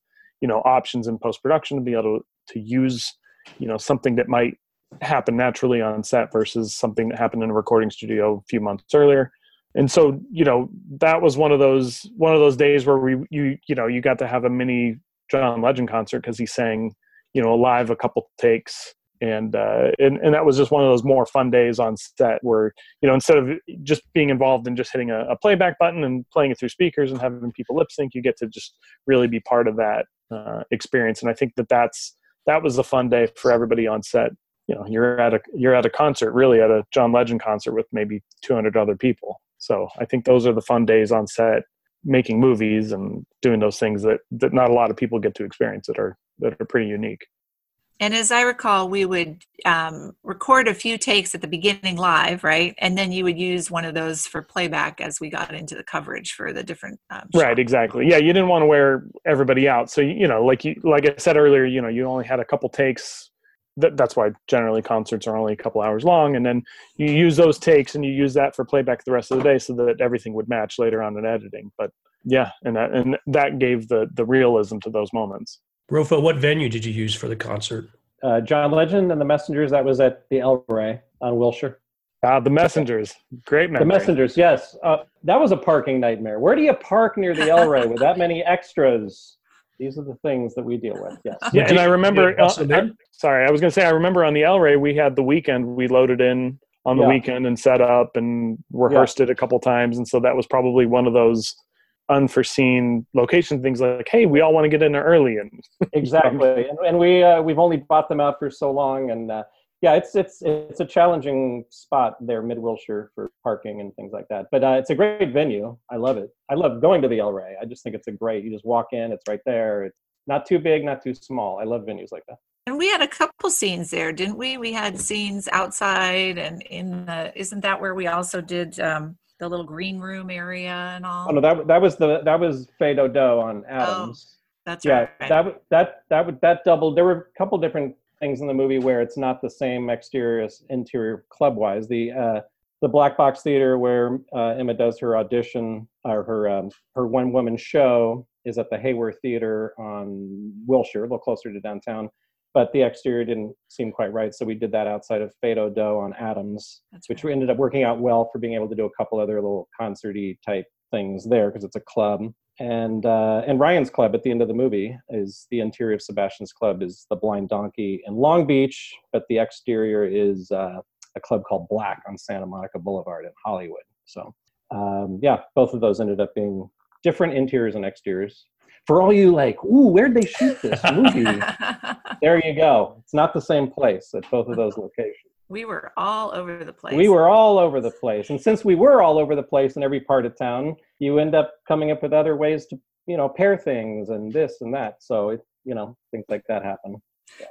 you know, options in post production to be able to, to use, you know, something that might happened naturally on set versus something that happened in a recording studio a few months earlier. And so you know that was one of those one of those days where we you you know you got to have a mini john legend concert because he sang you know live a couple takes. And uh and, and that was just one of those more fun days on set where you know instead of just being involved in just hitting a, a playback button and playing it through speakers and having people lip sync you get to just really be part of that uh, experience. And i think that that's that was a fun day for everybody on set you know you're at a you're at a concert really at a john legend concert with maybe 200 other people so I think those are the fun days on set, making movies and doing those things that, that not a lot of people get to experience that are that are pretty unique. And as I recall, we would um, record a few takes at the beginning live, right? And then you would use one of those for playback as we got into the coverage for the different. Um, right, exactly. Yeah, you didn't want to wear everybody out, so you know, like you, like I said earlier, you know, you only had a couple takes that's why generally concerts are only a couple hours long and then you use those takes and you use that for playback the rest of the day so that everything would match later on in editing but yeah and that and that gave the the realism to those moments Rofo, what venue did you use for the concert uh, john legend and the messengers that was at the el rey on wilshire Ah, the messengers, great memory. The messengers, yes. Uh, that was a parking nightmare. Where do you park near the El Rey with that many extras? These are the things that we deal with. Yes. Yeah, and I remember. Uh, I, sorry, I was going to say I remember on the El Rey we had the weekend we loaded in on the yeah. weekend and set up and rehearsed yeah. it a couple times, and so that was probably one of those unforeseen location things like hey we all want to get in there early and exactly and, and we uh, we've only bought them out for so long and uh, yeah, it's it's it's a challenging spot there, Mid Wilshire, for parking and things like that. But uh, it's a great venue. I love it. I love going to the El Rey. I just think it's a great. You just walk in, it's right there. It's not too big, not too small. I love venues like that. And we had a couple scenes there, didn't we? We had scenes outside and in the. Isn't that where we also did um, the little green room area and all? Oh no, that that was the that was Fay Do on oh, Adams. Oh, that's yeah, right. That that that would that doubled. There were a couple different things in the movie where it's not the same exterior as interior club wise. The uh, the Black Box Theater where uh, Emma does her audition or her um, her one woman show is at the Hayworth Theater on Wilshire, a little closer to downtown. But the exterior didn't seem quite right, so we did that outside of Fais Do-Do on Adams, That's which right. ended up working out well for being able to do a couple other little concerty type things there because it's a club and uh, and Ryan's club at the end of the movie is the interior of Sebastian's club is the Blind Donkey in Long Beach, but the exterior is uh, a club called Black on Santa Monica Boulevard in Hollywood. So um, yeah, both of those ended up being different interiors and exteriors. For all you like, ooh, where'd they shoot this movie? there you go. It's not the same place at both of those locations we were all over the place. We were all over the place. And since we were all over the place in every part of town, you end up coming up with other ways to, you know, pair things and this and that. So it, you know, things like that happen.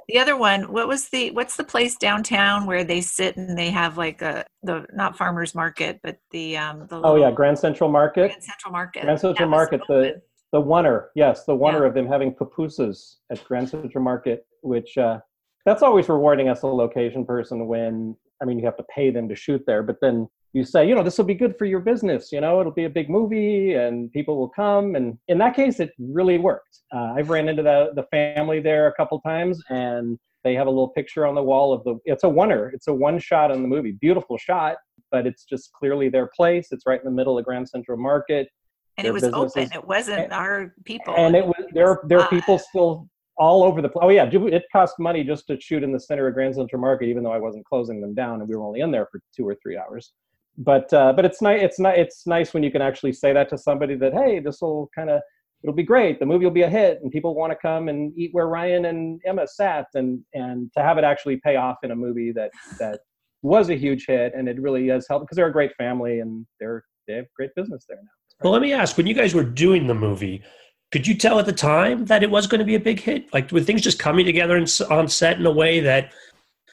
The other one, what was the what's the place downtown where they sit and they have like a the not farmers market, but the um the Oh yeah, Grand Central Market. Grand Central Market. Grand Central Market, the the wonder, yes, the wonder yeah. of them having pupusas at Grand Central Market, which uh that's always rewarding as a location person when I mean you have to pay them to shoot there, but then you say, you know, this will be good for your business. You know, it'll be a big movie and people will come. And in that case, it really worked. Uh, I've ran into the the family there a couple times, and they have a little picture on the wall of the. It's a oneer. It's a one shot on the movie. Beautiful shot, but it's just clearly their place. It's right in the middle of Grand Central Market. And it was open. It wasn't and, our people. And it was there. There are people still all over the place. Oh yeah, it cost money just to shoot in the center of Grand Central Market, even though I wasn't closing them down, and we were only in there for two or three hours. But uh, but it's nice. It's nice. It's nice when you can actually say that to somebody that hey, this will kind of it'll be great. The movie will be a hit, and people want to come and eat where Ryan and Emma sat, and and to have it actually pay off in a movie that that was a huge hit, and it really has helped because they're a great family and they're they have great business there now. Well, let me ask: when you guys were doing the movie, could you tell at the time that it was going to be a big hit? Like were things just coming together on set in a way that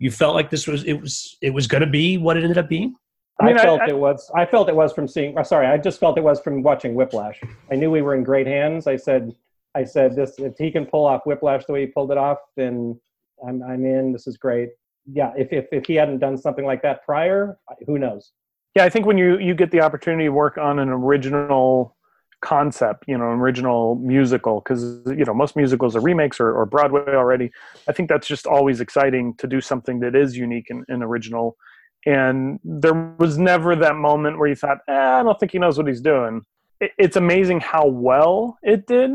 you felt like this was it was it was going to be what it ended up being? I, mean, I felt I, it was. I felt it was from seeing. Uh, sorry, I just felt it was from watching Whiplash. I knew we were in great hands. I said, I said this. If he can pull off Whiplash the way he pulled it off, then I'm I'm in. This is great. Yeah. If if if he hadn't done something like that prior, who knows? Yeah, I think when you you get the opportunity to work on an original concept, you know, original musical, because you know most musicals are remakes or, or, Broadway already. I think that's just always exciting to do something that is unique and, and original. And there was never that moment where you thought, eh, I don't think he knows what he's doing. It, it's amazing how well it did,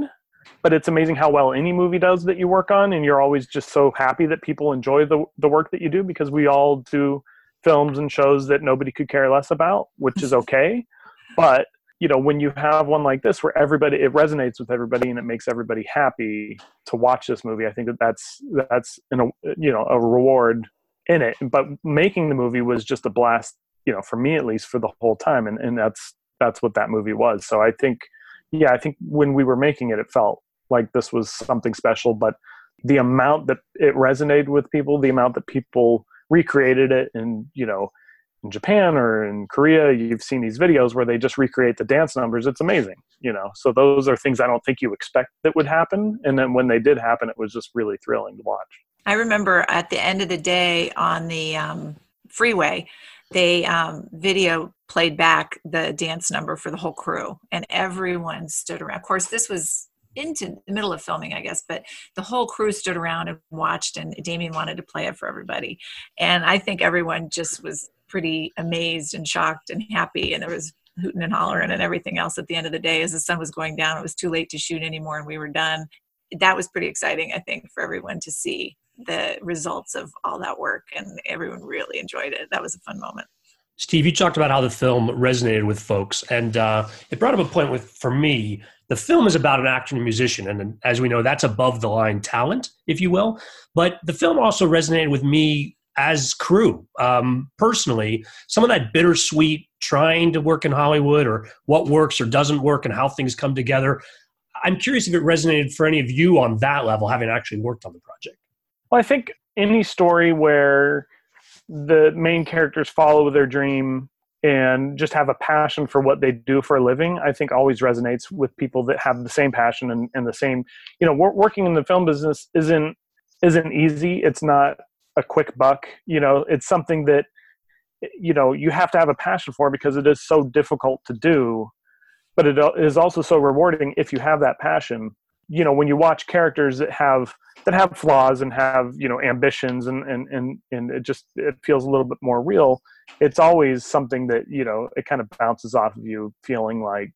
but it's amazing how well any movie does that you work on, and you're always just so happy that people enjoy the the work that you do because we all do films and shows that nobody could care less about, which is okay. but you know, when you have one like this where everybody it resonates with everybody and it makes everybody happy to watch this movie, I think that that's that's a you know a reward in it. But making the movie was just a blast, you know, for me at least for the whole time, and and that's that's what that movie was. So I think, yeah, I think when we were making it, it felt like this was something special. But the amount that it resonated with people, the amount that people recreated it and you know in Japan or in Korea, you've seen these videos where they just recreate the dance numbers. It's amazing, you know. So those are things I don't think you expect that would happen, and then when they did happen, it was just really thrilling to watch. I remember at the end of the day on the um, freeway, they um, video played back the dance number for the whole crew, and everyone stood around. Of course, this was into the middle of filming, I guess, but the whole crew stood around and watched, and Damien wanted to play it for everybody. And I think everyone just was pretty amazed and shocked and happy, and there was hooting and hollering and everything else at the end of the day as the sun was going down. It was too late to shoot anymore, and we were done. That was pretty exciting, I think, for everyone to see the results of all that work, and everyone really enjoyed it. That was a fun moment. Steve, you talked about how the film resonated with folks, and uh, it brought up a point with for me. The film is about an actor and a musician, and as we know, that's above the line talent, if you will. But the film also resonated with me as crew um, personally. Some of that bittersweet trying to work in Hollywood, or what works or doesn't work, and how things come together. I'm curious if it resonated for any of you on that level, having actually worked on the project. Well, I think any story where the main characters follow their dream and just have a passion for what they do for a living i think always resonates with people that have the same passion and, and the same you know working in the film business isn't isn't easy it's not a quick buck you know it's something that you know you have to have a passion for because it is so difficult to do. But it is also so rewarding if you have that passion. You know when you watch characters that have that have flaws and have you know ambitions and and and and it just it feels a little bit more real it's always something that you know it kind of bounces off of you feeling like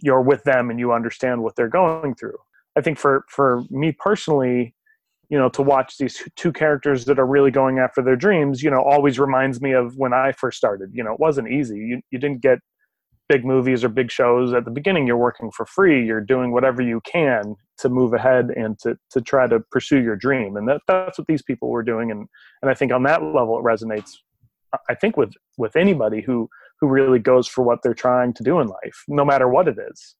you're with them and you understand what they're going through. I think for for me personally you know to watch these two characters that are really going after their dreams you know always reminds me of when i first started. You know it wasn't easy. You, you didn't get big movies or big shows. At the beginning you're working for free. You're doing whatever you can to move ahead and to, to try to pursue your dream. And that, that's what these people were doing. And, and i think on that level it resonates i think with with anybody who who really goes for what they're trying to do in life no matter what it is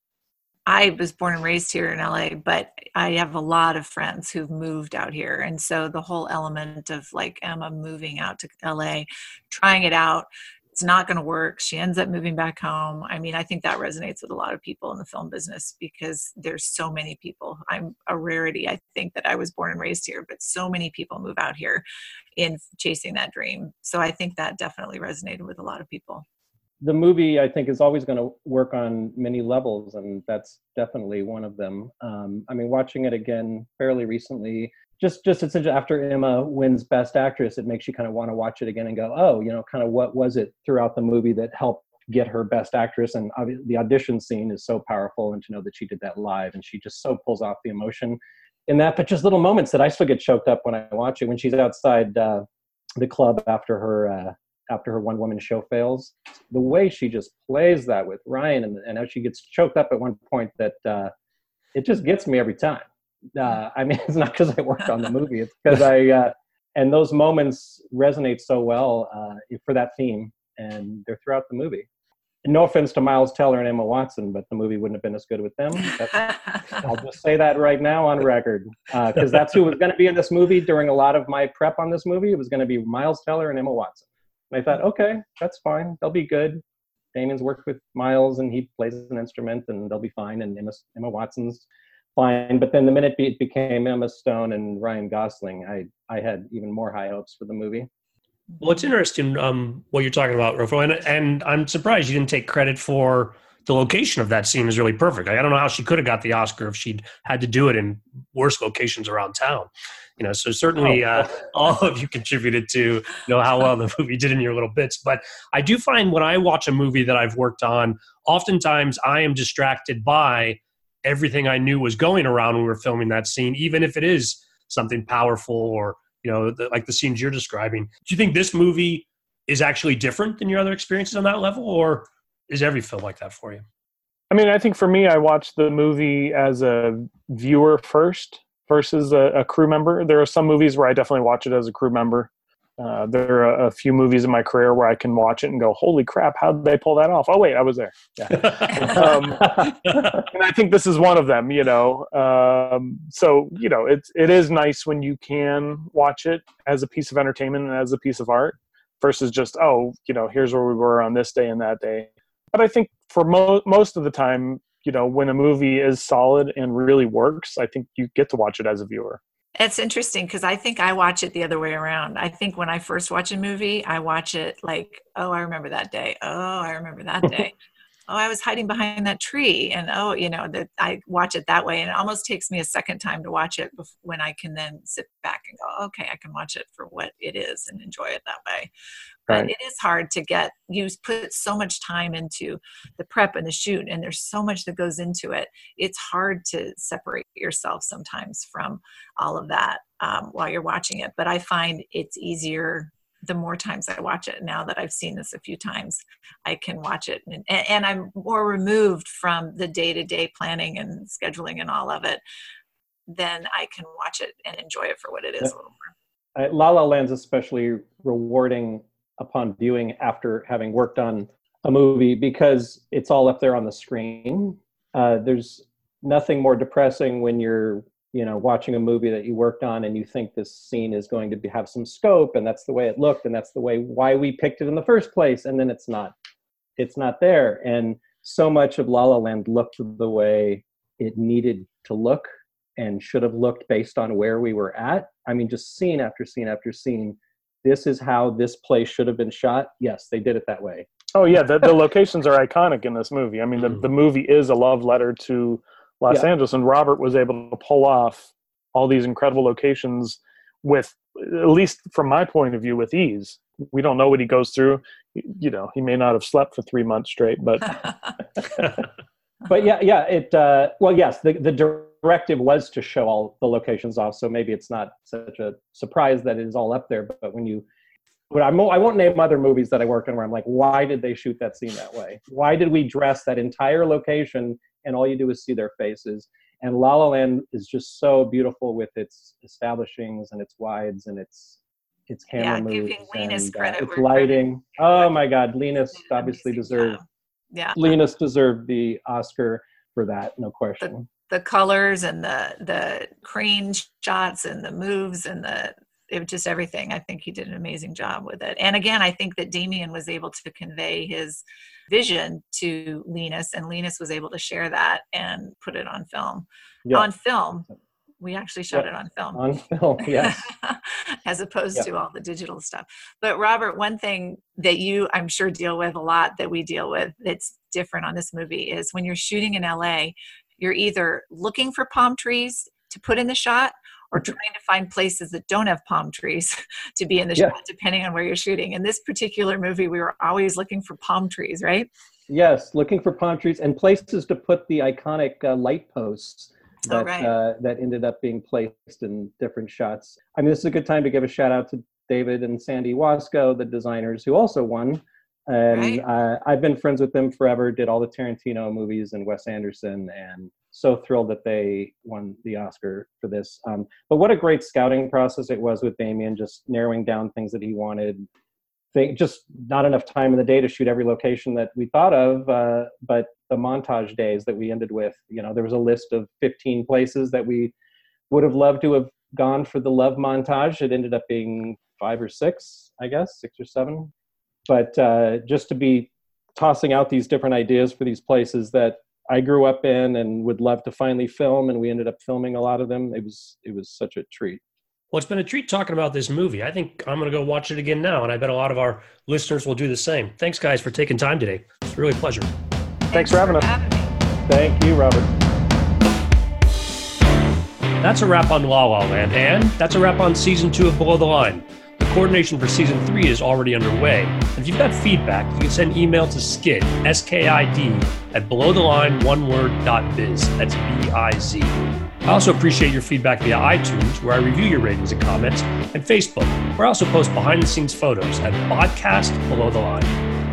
I was born and raised here in LA, but I have a lot of friends who've moved out here. And so the whole element of like Emma moving out to LA, trying it out, it's not going to work. She ends up moving back home. I mean, I think that resonates with a lot of people in the film business because there's so many people. I'm a rarity. I think that I was born and raised here, but so many people move out here in chasing that dream. So I think that definitely resonated with a lot of people. The movie, I think, is always going to work on many levels, and that's definitely one of them. Um, I mean, watching it again fairly recently, just just it's after Emma wins Best Actress, it makes you kind of want to watch it again and go, oh, you know, kind of what was it throughout the movie that helped get her Best Actress? And the audition scene is so powerful, and to know that she did that live, and she just so pulls off the emotion in that. But just little moments that I still get choked up when I watch it. When she's outside uh, the club after her uh, after her one woman show fails, the way she just plays that with Ryan, and, and how she gets choked up at one point that uh, it just gets me every time uh, I mean, it's not because I worked on the movie. It's because I, uh, and those moments resonate so well uh, for that theme, and they're throughout the movie. And no offense to Miles Teller and Emma Watson, but the movie wouldn't have been as good with them. I'll just say that right now on record, because uh, that's who was going to be in this movie during a lot of my prep on this movie. It was going to be Miles Teller and Emma Watson. And I thought, okay, that's fine. They'll be good. Damien's worked with Miles, and he plays an instrument, and they'll be fine. And Emma, Emma Watson's fine. But then the minute it became Emma Stone and Ryan Gosling, I I had even more high hopes for the movie. Well, it's interesting um, what you're talking about, Rofo, and, and I'm surprised you didn't take credit for the location of that scene is really perfect. I don't know how she could have got the Oscar if she'd had to do it in worse locations around town. You know, so certainly oh. uh, all of you contributed to you know how well the movie did in your little bits. But I do find when I watch a movie that I've worked on, oftentimes I am distracted by everything I knew was going around when we were filming that scene, even if it is something powerful or you know the, like the scenes you're describing. Do you think this movie is actually different than your other experiences on that level, or is every film like that for you? I mean, I think for me, I watched the movie as a viewer first versus a, a crew member. There are some movies where I definitely watch it as a crew member. Uh, there are a few movies in my career where I can watch it and go, "Holy crap! How did they pull that off?" Oh wait, I was there. Yeah. um, and I think this is one of them. You know, um, so you know, it's it is nice when you can watch it as a piece of entertainment and as a piece of art, versus just oh, you know, here's where we were on this day and that day. But I think for mo- most of the time, you know, when a movie is solid and really works, I think you get to watch it as a viewer. It's interesting because I think I watch it the other way around. I think when I first watch a movie, I watch it like, oh, I remember that day. Oh, I remember that day oh i was hiding behind that tree and oh you know that i watch it that way and it almost takes me a second time to watch it when i can then sit back and go okay i can watch it for what it is and enjoy it that way. But it is hard to get you put so much time into the prep and the shoot and there's so much that goes into it it's hard to separate yourself sometimes from all of that um, while you're watching it but i find it's easier the more times I watch it now that I've seen this a few times, I can watch it. And, and I'm more removed from the day to day planning and scheduling and all of it. Then I can watch it and enjoy it for what it is yeah. a little more. Uh, La La Land's especially rewarding upon viewing after having worked on a movie because it's all up there on the screen. Uh, there's nothing more depressing when you're you know watching a movie that you worked on and you think this scene is going to be, have some scope and that's the way it looked and that's the way why we picked it in the first place and then it's not it's not there. And so much of la la land looked the way it needed to look and should have looked based on where we were at. I mean just scene after scene after scene this is how this place should have been shot. Yes they did it that way. Oh yeah the, the locations are iconic in this movie. I mean the, mm. the movie is a love letter to Los yeah. Angeles, and Robert was able to pull off all these incredible locations with, at least from my point of view, with ease. We don't know what he goes through. You know, he may not have slept for three months straight, but. but yeah, yeah. It uh, well, yes. The the directive was to show all the locations off, so maybe it's not such a surprise that it is all up there. But when you but I'm, I won't name other movies that I worked on where I'm like, why did they shoot that scene that way? Why did we dress that entire location and all you do is see their faces. And La La Land is just so beautiful with its establishings and its wides and its its camera yeah, moves and uh, its lighting. Oh my God, Linus obviously deserved. Yeah, Linus deserved the Oscar for that, no question. The, the colors and the the crane shots and the moves and the it just everything. I think he did an amazing job with it. And again, I think that Damien was able to convey his vision to Linus, and Linus was able to share that and put it on film. Yeah. On film, we actually shot yeah. it on film. On film, yes. As opposed yeah. to all the digital stuff. But Robert, one thing that you, I'm sure, deal with a lot that we deal with that's different on this movie is when you're shooting in LA, you're either looking for palm trees to put in the shot or trying to find places that don't have palm trees to be in the yeah. shot, depending on where you're shooting. In this particular movie, we were always looking for palm trees, right? Yes, looking for palm trees and places to put the iconic uh, light posts oh, that, oh, right. uh, that ended up being placed in different shots. I mean, this is a good time to give a shout out to David and Sandy Wasco, the designers who also won. And right. uh, I've been friends with them forever, did all the Tarantino movies and Wes Anderson, and so thrilled that they won the Oscar for this. Um, but what a great scouting process it was with Damien, just narrowing down things that he wanted. Think, just not enough time in the day to shoot every location that we thought of, uh, but the montage days that we ended with, you know, there was a list of 15 places that we would have loved to have gone for the love montage. It ended up being five or six, I guess, six or seven. But uh, just to be tossing out these different ideas for these places that I grew up in and would love to finally film, and we ended up filming a lot of them. It was it was such a treat. Well, it's been a treat talking about this movie. I think I'm going to go watch it again now, and I bet a lot of our listeners will do the same. Thanks, guys, for taking time today. It's really a pleasure. Thanks, Thanks for having for us. Having Thank you, Robert. That's a wrap on La La Land, and that's a wrap on season two of Below the Line. Coordination for season three is already underway. If you've got feedback, you can send email to skid, S-K-I-D, at belowtheline, one word, biz. That's B-I-Z. I also appreciate your feedback via iTunes, where I review your ratings and comments, and Facebook, where I also post behind the scenes photos at Podcast Below the Line.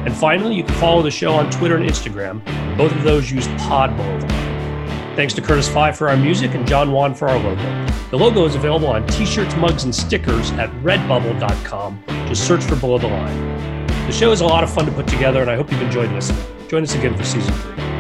And finally, you can follow the show on Twitter and Instagram. Both of those use Pod Below the Line. Thanks to Curtis Five for our music and John Wan for our logo. The logo is available on t shirts, mugs, and stickers at redbubble.com. Just search for Below the Line. The show is a lot of fun to put together, and I hope you've enjoyed listening. Join us again for season three.